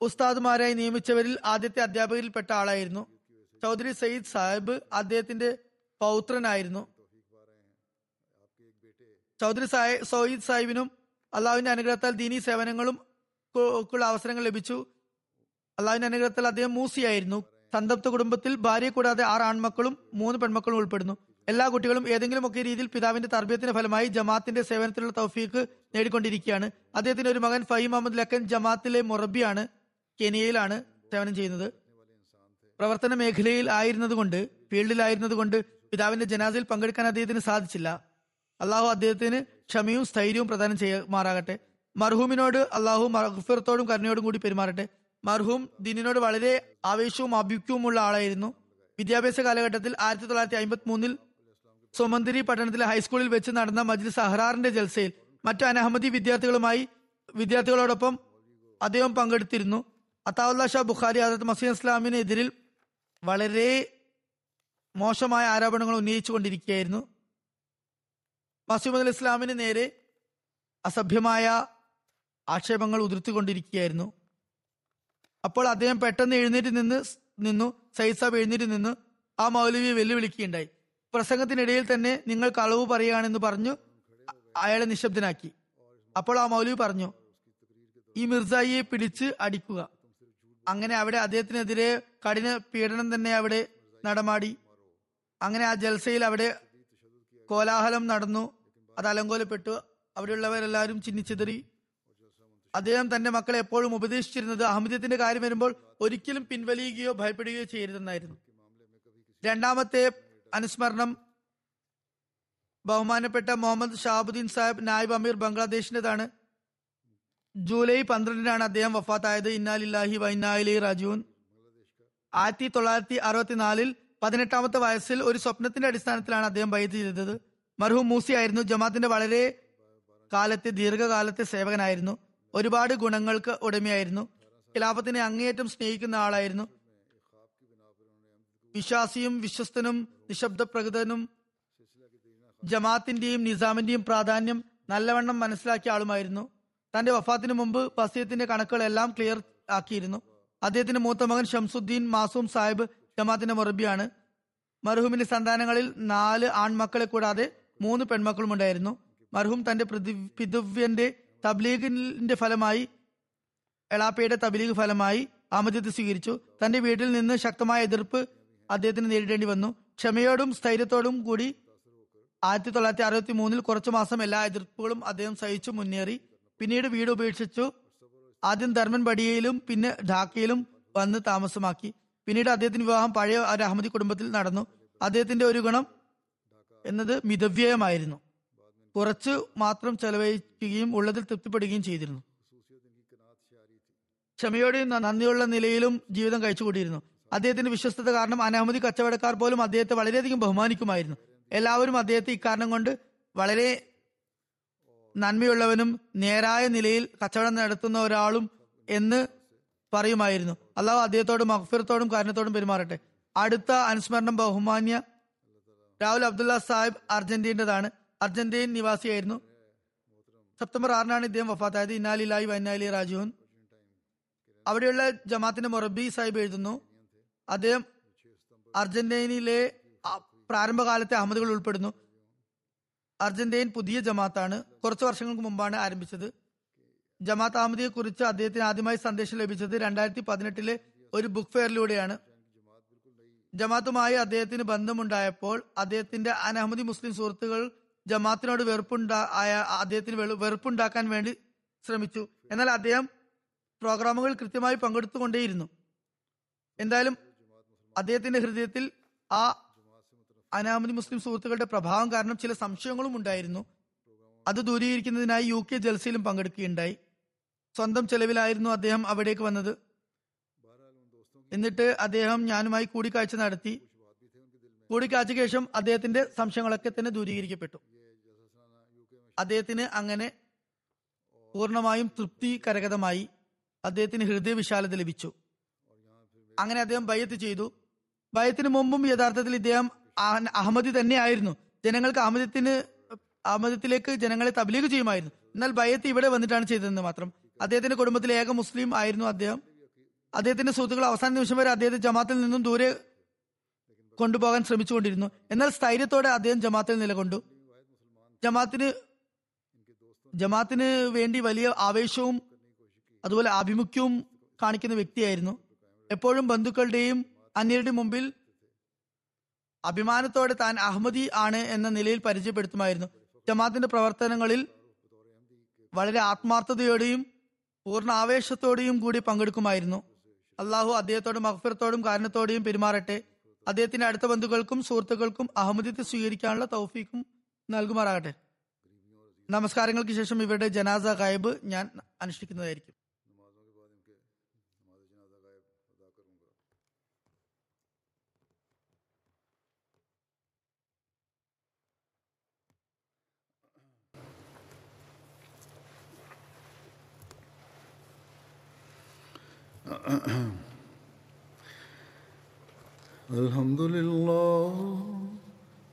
ഉസ്താദ്മാരായി നിയമിച്ചവരിൽ ആദ്യത്തെ അധ്യാപകരിൽപ്പെട്ട ആളായിരുന്നു. ചൗധരി സയ്യിദ് സാഹിബ് അദ്ദേഹത്തിന്റെ പൗത്രനായിരുന്നു. ചൗധരി സയ്യിദ് സാഹിബിനും അള്ളാഹുവിന്റെ അനുഗ്രഹത്താൽ ദീനി സേവനങ്ങളും അവസരങ്ങൾ ലഭിച്ചു. അള്ളാഹുവിന്റെ അനുഗ്രഹത്തിൽ അദ്ദേഹം മൂസിയായിരുന്നു. സന്തപ്ത കുടുംബത്തിൽ ഭാര്യ കൂടാതെ ആറ് ആൺമക്കളും മൂന്ന് പെൺമക്കളും ഉൾപ്പെടുന്നു. എല്ലാ കുട്ടികളും ഏതെങ്കിലും ഒക്കെ രീതിയിൽ പിതാവിന്റെ തർബീയത്തിന്റെ ഫലമായി ജമാത്തിന്റെ സേവനത്തിലുള്ള തൗഫീഖ് നേടിക്കൊണ്ടിരിക്കുകയാണ്. അദ്ദേഹത്തിന്റെ ഒരു മകൻ ഫഹീം അഹമ്മദ് ലക്കൻ ജമാത്തിലെ മൊറബിയാണ് കെനിയയിലാണ് സേവനം ചെയ്യുന്നത്. പ്രവർത്തന മേഖലയിൽ ആയിരുന്നതുകൊണ്ട് ഫീൽഡിലായിരുന്നതുകൊണ്ട് പിതാവിന്റെ ജനാസയിൽ പങ്കെടുക്കാൻ അദ്ദേഹത്തിന് സാധിച്ചില്ല. അള്ളാഹു അദ്ദേഹത്തിന് ക്ഷമയും സ്ഥൈര്യവും പ്രദാനം ചെയ്യുമാറാകട്ടെ. മർഹൂമിനോട് അള്ളാഹു മഹഫിറത്തോടും കരുണയോടും കൂടി പെരുമാറട്ടെ. മർഹൂം ദിനിനോട് വളരെ ആവേശവും അഭിക്യവുമുള്ള ആളായിരുന്നു. വിദ്യാഭ്യാസ കാലഘട്ടത്തിൽ ആയിരത്തി തൊള്ളായിരത്തി അമ്പത്തി മൂന്നിൽ സോമന്തിരി പട്ടണത്തിലെ ഹൈസ്കൂളിൽ വെച്ച് നടന്ന മജ്ലിസ് അഹ്റാറിന്റെ ജൽസയിൽ മറ്റു അനഹമ്മദി വിദ്യാർത്ഥികളുമായി വിദ്യാർത്ഥികളോടൊപ്പം അദ്ദേഹം പങ്കെടുത്തിരുന്നു. അത്താവുല്ല ഷാ ബുഖാരി ഹജറത്ത് മസീദ് ഇസ്ലാമിനെതിരിൽ വളരെ മോശമായ ആരോപണങ്ങൾ ഉന്നയിച്ചു കൊണ്ടിരിക്കുകയായിരുന്നു മസീമദ് ഇസ്ലാമിന് നേരെ അസഭ്യമായ ആക്ഷേപങ്ങൾ ഉതിർത്തിക്കൊണ്ടിരിക്കുകയായിരുന്നു. അപ്പോൾ അദ്ദേഹം പെട്ടെന്ന് എഴുന്നേറ്റ് നിന്ന് നിന്നു സയ്യിദ് സാബ് എഴുന്നേറ്റ് നിന്ന് ആ മൗലവിയെ വെല്ലുവിളിക്കുകയുണ്ടായി. പ്രസംഗത്തിനിടയിൽ തന്നെ നിങ്ങൾ കളവ് പറയുകയാണെന്ന് പറഞ്ഞു അയാളെ നിശബ്ദനാക്കി. അപ്പോൾ ആ മൗലവി പറഞ്ഞു ഈ മിർസായിയെ പിടിച്ച് അടിക്കുക. അങ്ങനെ അവിടെ അദ്ദേഹത്തിനെതിരെ കഠിന പീഡനം തന്നെ അവിടെ നടമാടി. അങ്ങനെ ആ ജൽസയിൽ അവിടെ കോലാഹലം നടന്നു അത് അലങ്കോലപ്പെട്ടു. അവിടെയുള്ളവരെല്ലാവരും ചിന്നിച്ചിതറി അദ്ദേഹം തന്റെ മക്കളെ എപ്പോഴും ഉപദേശിച്ചിരുന്നത് അഹമ്മദത്തിന്റെ കാര്യം വരുമ്പോൾ ഒരിക്കലും പിൻവലിയുകയോ ഭയപ്പെടുകയോ ചെയ്യരുതെന്നായിരുന്നു. രണ്ടാമത്തെ അനുസ്മരണം ബഹുമാനപ്പെട്ട മുഹമ്മദ് ഷാബുദ്ദീൻ സാഹിബ് നായിബ് അമീർ ബംഗ്ലാദേശിന്റേതാണ്. ജൂലൈ പന്ത്രണ്ടിനാണ് അദ്ദേഹം വഫാത്തായത്. ഇന്നാലില്ലാഹി വൈനാലി രാജുൻ ആയിരത്തി തൊള്ളായിരത്തി അറുപത്തിനാലിൽ പതിനെട്ടാമത്തെ വയസ്സിൽ ഒരു സ്വപ്നത്തിന്റെ അടിസ്ഥാനത്തിലാണ് അദ്ദേഹം ബൈത്ത് ചെയ്തത്. മർഹൂം മൂസി ആയിരുന്നു. ജമാത്തിന്റെ വളരെ കാലത്തെ ദീർഘകാലത്തെ സേവകനായിരുന്നു. ഒരുപാട് ഗുണങ്ങൾക്ക് ഉടമയായിരുന്നു. ഖിലാഫത്തിനെ അങ്ങേയറ്റം സ്നേഹിക്കുന്ന ആളായിരുന്നു. വിശ്വാസിയും വിശ്വസ്തനും നിശബ്ദ പ്രകൃതനും ജമാത്തിന്റെയും നിസാമിന്റെയും പ്രാധാന്യം നല്ലവണ്ണം മനസ്സിലാക്കിയ ആളുമായിരുന്നു. തന്റെ വഫാത്തിന് മുമ്പ് വസീത്തിന്റെ കണക്കുകളെല്ലാം ക്ലിയർ ആക്കിയിരുന്നു. അദ്ദേഹത്തിന്റെ മൂത്ത മകൻ ഷംസുദ്ദീൻ മാസൂം സാഹിബ് ജമാത്തിന്റെ മുറബിയാണ്. മർഹൂമിന്റെ സന്താനങ്ങളിൽ നാല് ആൺമക്കളെ കൂടാതെ മൂന്ന് പെൺമക്കളും ഉണ്ടായിരുന്നു മർഹൂം തന്റെ പിതൃവ്യന്റെ തബ്ലീഗിന്റെ ഫലമായി എളാപ്പയുടെ തബ്ലീഗ് ഫലമായി ആമദ്യത്തെ സ്വീകരിച്ചു. തന്റെ വീട്ടിൽ നിന്ന് ശക്തമായ എതിർപ്പ് അദ്ദേഹത്തിന് നേരിടേണ്ടി വന്നു. ക്ഷമയോടും സ്ഥൈര്യത്തോടും കൂടി ആയിരത്തി തൊള്ളായിരത്തി അറുപത്തി മൂന്നിൽ കുറച്ചു മാസം എല്ലാ എതിർപ്പുകളും അദ്ദേഹം സഹിച്ചു മുന്നേറി. പിന്നീട് വീട് ഉപേക്ഷിച്ചു. ആദ്യം ധർമ്മൻ ബടിയയിലും പിന്നെ ഢാക്കയിലും വന്ന് താമസമാക്കി. പിന്നീട് അദ്ദേഹത്തിന്റെ വിവാഹം പഴയ ഒരു അഹമ്മദി കുടുംബത്തിൽ നടന്നു. അദ്ദേഹത്തിന്റെ ഒരു ഗുണം എന്നത് മിതവ്യയമായിരുന്നു. കുറച്ച് മാത്രം ചെലവഴിക്കുകയും ഉള്ളതിൽ തൃപ്തിപ്പെടുകയും ചെയ്തിരുന്നു. ക്ഷമയോടെയും നന്ദിയുള്ള നിലയിലും ജീവിതം കഴിച്ചുകൂടിയിരുന്നു. അദ്ദേഹത്തിന്റെ വിശ്വസ്തത കാരണം അനവധി കച്ചവടക്കാർ പോലും അദ്ദേഹത്തെ വളരെയധികം ബഹുമാനിക്കുമായിരുന്നു. എല്ലാവരും അദ്ദേഹത്തെ ഇക്കാരണം കൊണ്ട് വളരെ നന്മയുള്ളവനും നേരായ നിലയിൽ കച്ചവടം നടത്തുന്ന ഒരാളും എന്ന് പറയുമായിരുന്നു. അള്ളാഹു അദ്ദേഹത്തോടും മഹഫിറത്തോടും കാരണത്തോടും പെരുമാറട്ടെ. അടുത്ത അനുസ്മരണം ബഹുമാന്യ രാഹുൽ അബ്ദുള്ള സാഹിബ് അർജന്റീനതാണ് അർജന്റീൻ നിവാസിയായിരുന്നു. സെപ്റ്റംബർ ആറിനാണ് ഇദ്ദേഹം വഫാത്തായത്. ഇന്നാലിലായി വൈനാലി രാജുഹൻ. അവിടെയുള്ള ജമാത്തിന്റെ മൊറബി സാഹിബ് എഴുതുന്നു അദ്ദേഹം അർജന്റീനയിലെ പ്രാരംഭകാലത്തെ അഹമ്മദുകൾ ഉൾപ്പെടുന്നു. അർജന്റീൻ പുതിയ ജമാത്താണ് കുറച്ച് വർഷങ്ങൾക്ക് മുമ്പാണ് ആരംഭിച്ചത്. ജമാത്ത് അഹമ്മദിയെ കുറിച്ച് അദ്ദേഹത്തിന് ആദ്യമായി സന്ദേശം ലഭിച്ചത് രണ്ടായിരത്തി പതിനെട്ടിലെ ഒരു ബുക്ക് ഫെയറിലൂടെയാണ് ജമാത്തുമായി അദ്ദേഹത്തിന് ബന്ധമുണ്ടായപ്പോൾ അദ്ദേഹത്തിന്റെ അനഹമ്മദി മുസ്ലിം സുഹൃത്തുക്കൾ ജമാത്തിനോട് വെറുപ്പുണ്ടാ ആയ അദ്ദേഹത്തിന് വെറുപ്പുണ്ടാക്കാൻ വേണ്ടി ശ്രമിച്ചു. എന്നാൽ അദ്ദേഹം പ്രോഗ്രാമുകൾ കൃത്യമായി പങ്കെടുത്തുകൊണ്ടേയിരുന്നു. എന്തായാലും അദ്ദേഹത്തിന്റെ ഹൃദയത്തിൽ ആ അനാമതി മുസ്ലിം സുഹൃത്തുക്കളുടെ പ്രഭാവം കാരണം ചില സംശയങ്ങളും ഉണ്ടായിരുന്നു. അത് ദൂരീകരിക്കുന്നതിനായി യു കെ ജൽസയിലും പങ്കെടുക്കുകയുണ്ടായി. സ്വന്തം ചെലവിലായിരുന്നു അദ്ദേഹം അവിടേക്ക് വന്നത്. എന്നിട്ട് അദ്ദേഹം ഞാനുമായി കൂടിക്കാഴ്ച നടത്തി. കൂടിക്കാഴ്ചയ്ക്ക് ശേഷം അദ്ദേഹത്തിന്റെ സംശയങ്ങളൊക്കെ തന്നെ ദൂരീകരിക്കപ്പെട്ടു. അദ്ദേഹത്തിന് അങ്ങനെ പൂർണമായും തൃപ്തി കരകതമായി അദ്ദേഹത്തിന് ഹൃദയവിശാലത ലഭിച്ചു. അങ്ങനെ അദ്ദേഹം ബയ്യത്ത് ചെയ്തു. ബയ്യത്തിന് മുമ്പും യഥാർത്ഥത്തിൽ ഇദ്ദേഹം അഹ- അഹമ്മദി തന്നെയായിരുന്നു. ജനങ്ങൾക്ക് അഹമ്മദത്തിന് അഹമ്മദത്തിലേക്ക് ജനങ്ങളെ തബ്ലീഗ് ചെയ്യുമായിരുന്നു. എന്നാൽ ബയ്യത്ത് ഇവിടെ വന്നിട്ടാണ് ചെയ്തതെന്ന് മാത്രം. അദ്ദേഹത്തിന്റെ കുടുംബത്തിലെ ഏക മുസ്ലിം ആയിരുന്നു അദ്ദേഹം. അദ്ദേഹത്തിന്റെ സുഹൃത്തുക്കൾ അവസാന നിമിഷം വരെ അദ്ദേഹത്തെ ജമാത്തിൽ നിന്നും ദൂരെ കൊണ്ടുപോകാൻ ശ്രമിച്ചുകൊണ്ടിരുന്നു. എന്നാൽ സ്ഥൈര്യത്തോടെ അദ്ദേഹം ജമാത്തിൽ നിലകൊണ്ടു. ജമാത്തിന് ജമാത്തിന് വേണ്ടി വലിയ ആവേശവും അതുപോലെ ആഭിമുഖ്യവും കാണിക്കുന്ന വ്യക്തിയായിരുന്നു. എപ്പോഴും ബന്ധുക്കളുടെയും അന്യരുടെ മുമ്പിൽ അഭിമാനത്തോടെ താൻ അഹമ്മദി ആണ് എന്ന നിലയിൽ പരിചയപ്പെടുത്തുമായിരുന്നു. ജമാത്തിന്റെ പ്രവർത്തനങ്ങളിൽ വളരെ ആത്മാർത്ഥതയോടെയും പൂർണ ആവേശത്തോടെയും കൂടി പങ്കെടുക്കുമായിരുന്നു. അള്ളാഹു അദ്ദേഹത്തോടും മഹഫിറത്തോടും കാരണത്തോടെയും പെരുമാറട്ടെ. അദ്ദേഹത്തിന്റെ അടുത്ത ബന്ധുക്കൾക്കും സുഹൃത്തുക്കൾക്കും അഹമ്മദിത്തെ സ്വീകരിക്കാനുള്ള തൗഫീക്കും നൽകുമാറാകട്ടെ. നമസ്കാരങ്ങൾക്ക് ശേഷം ഇവരുടെ ജനാസ ഗായബ് ഞാൻ അനുഷ്ഠിക്കുന്നതായിരിക്കും الحمد لله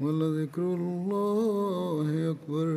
ولذكر الله أكبر.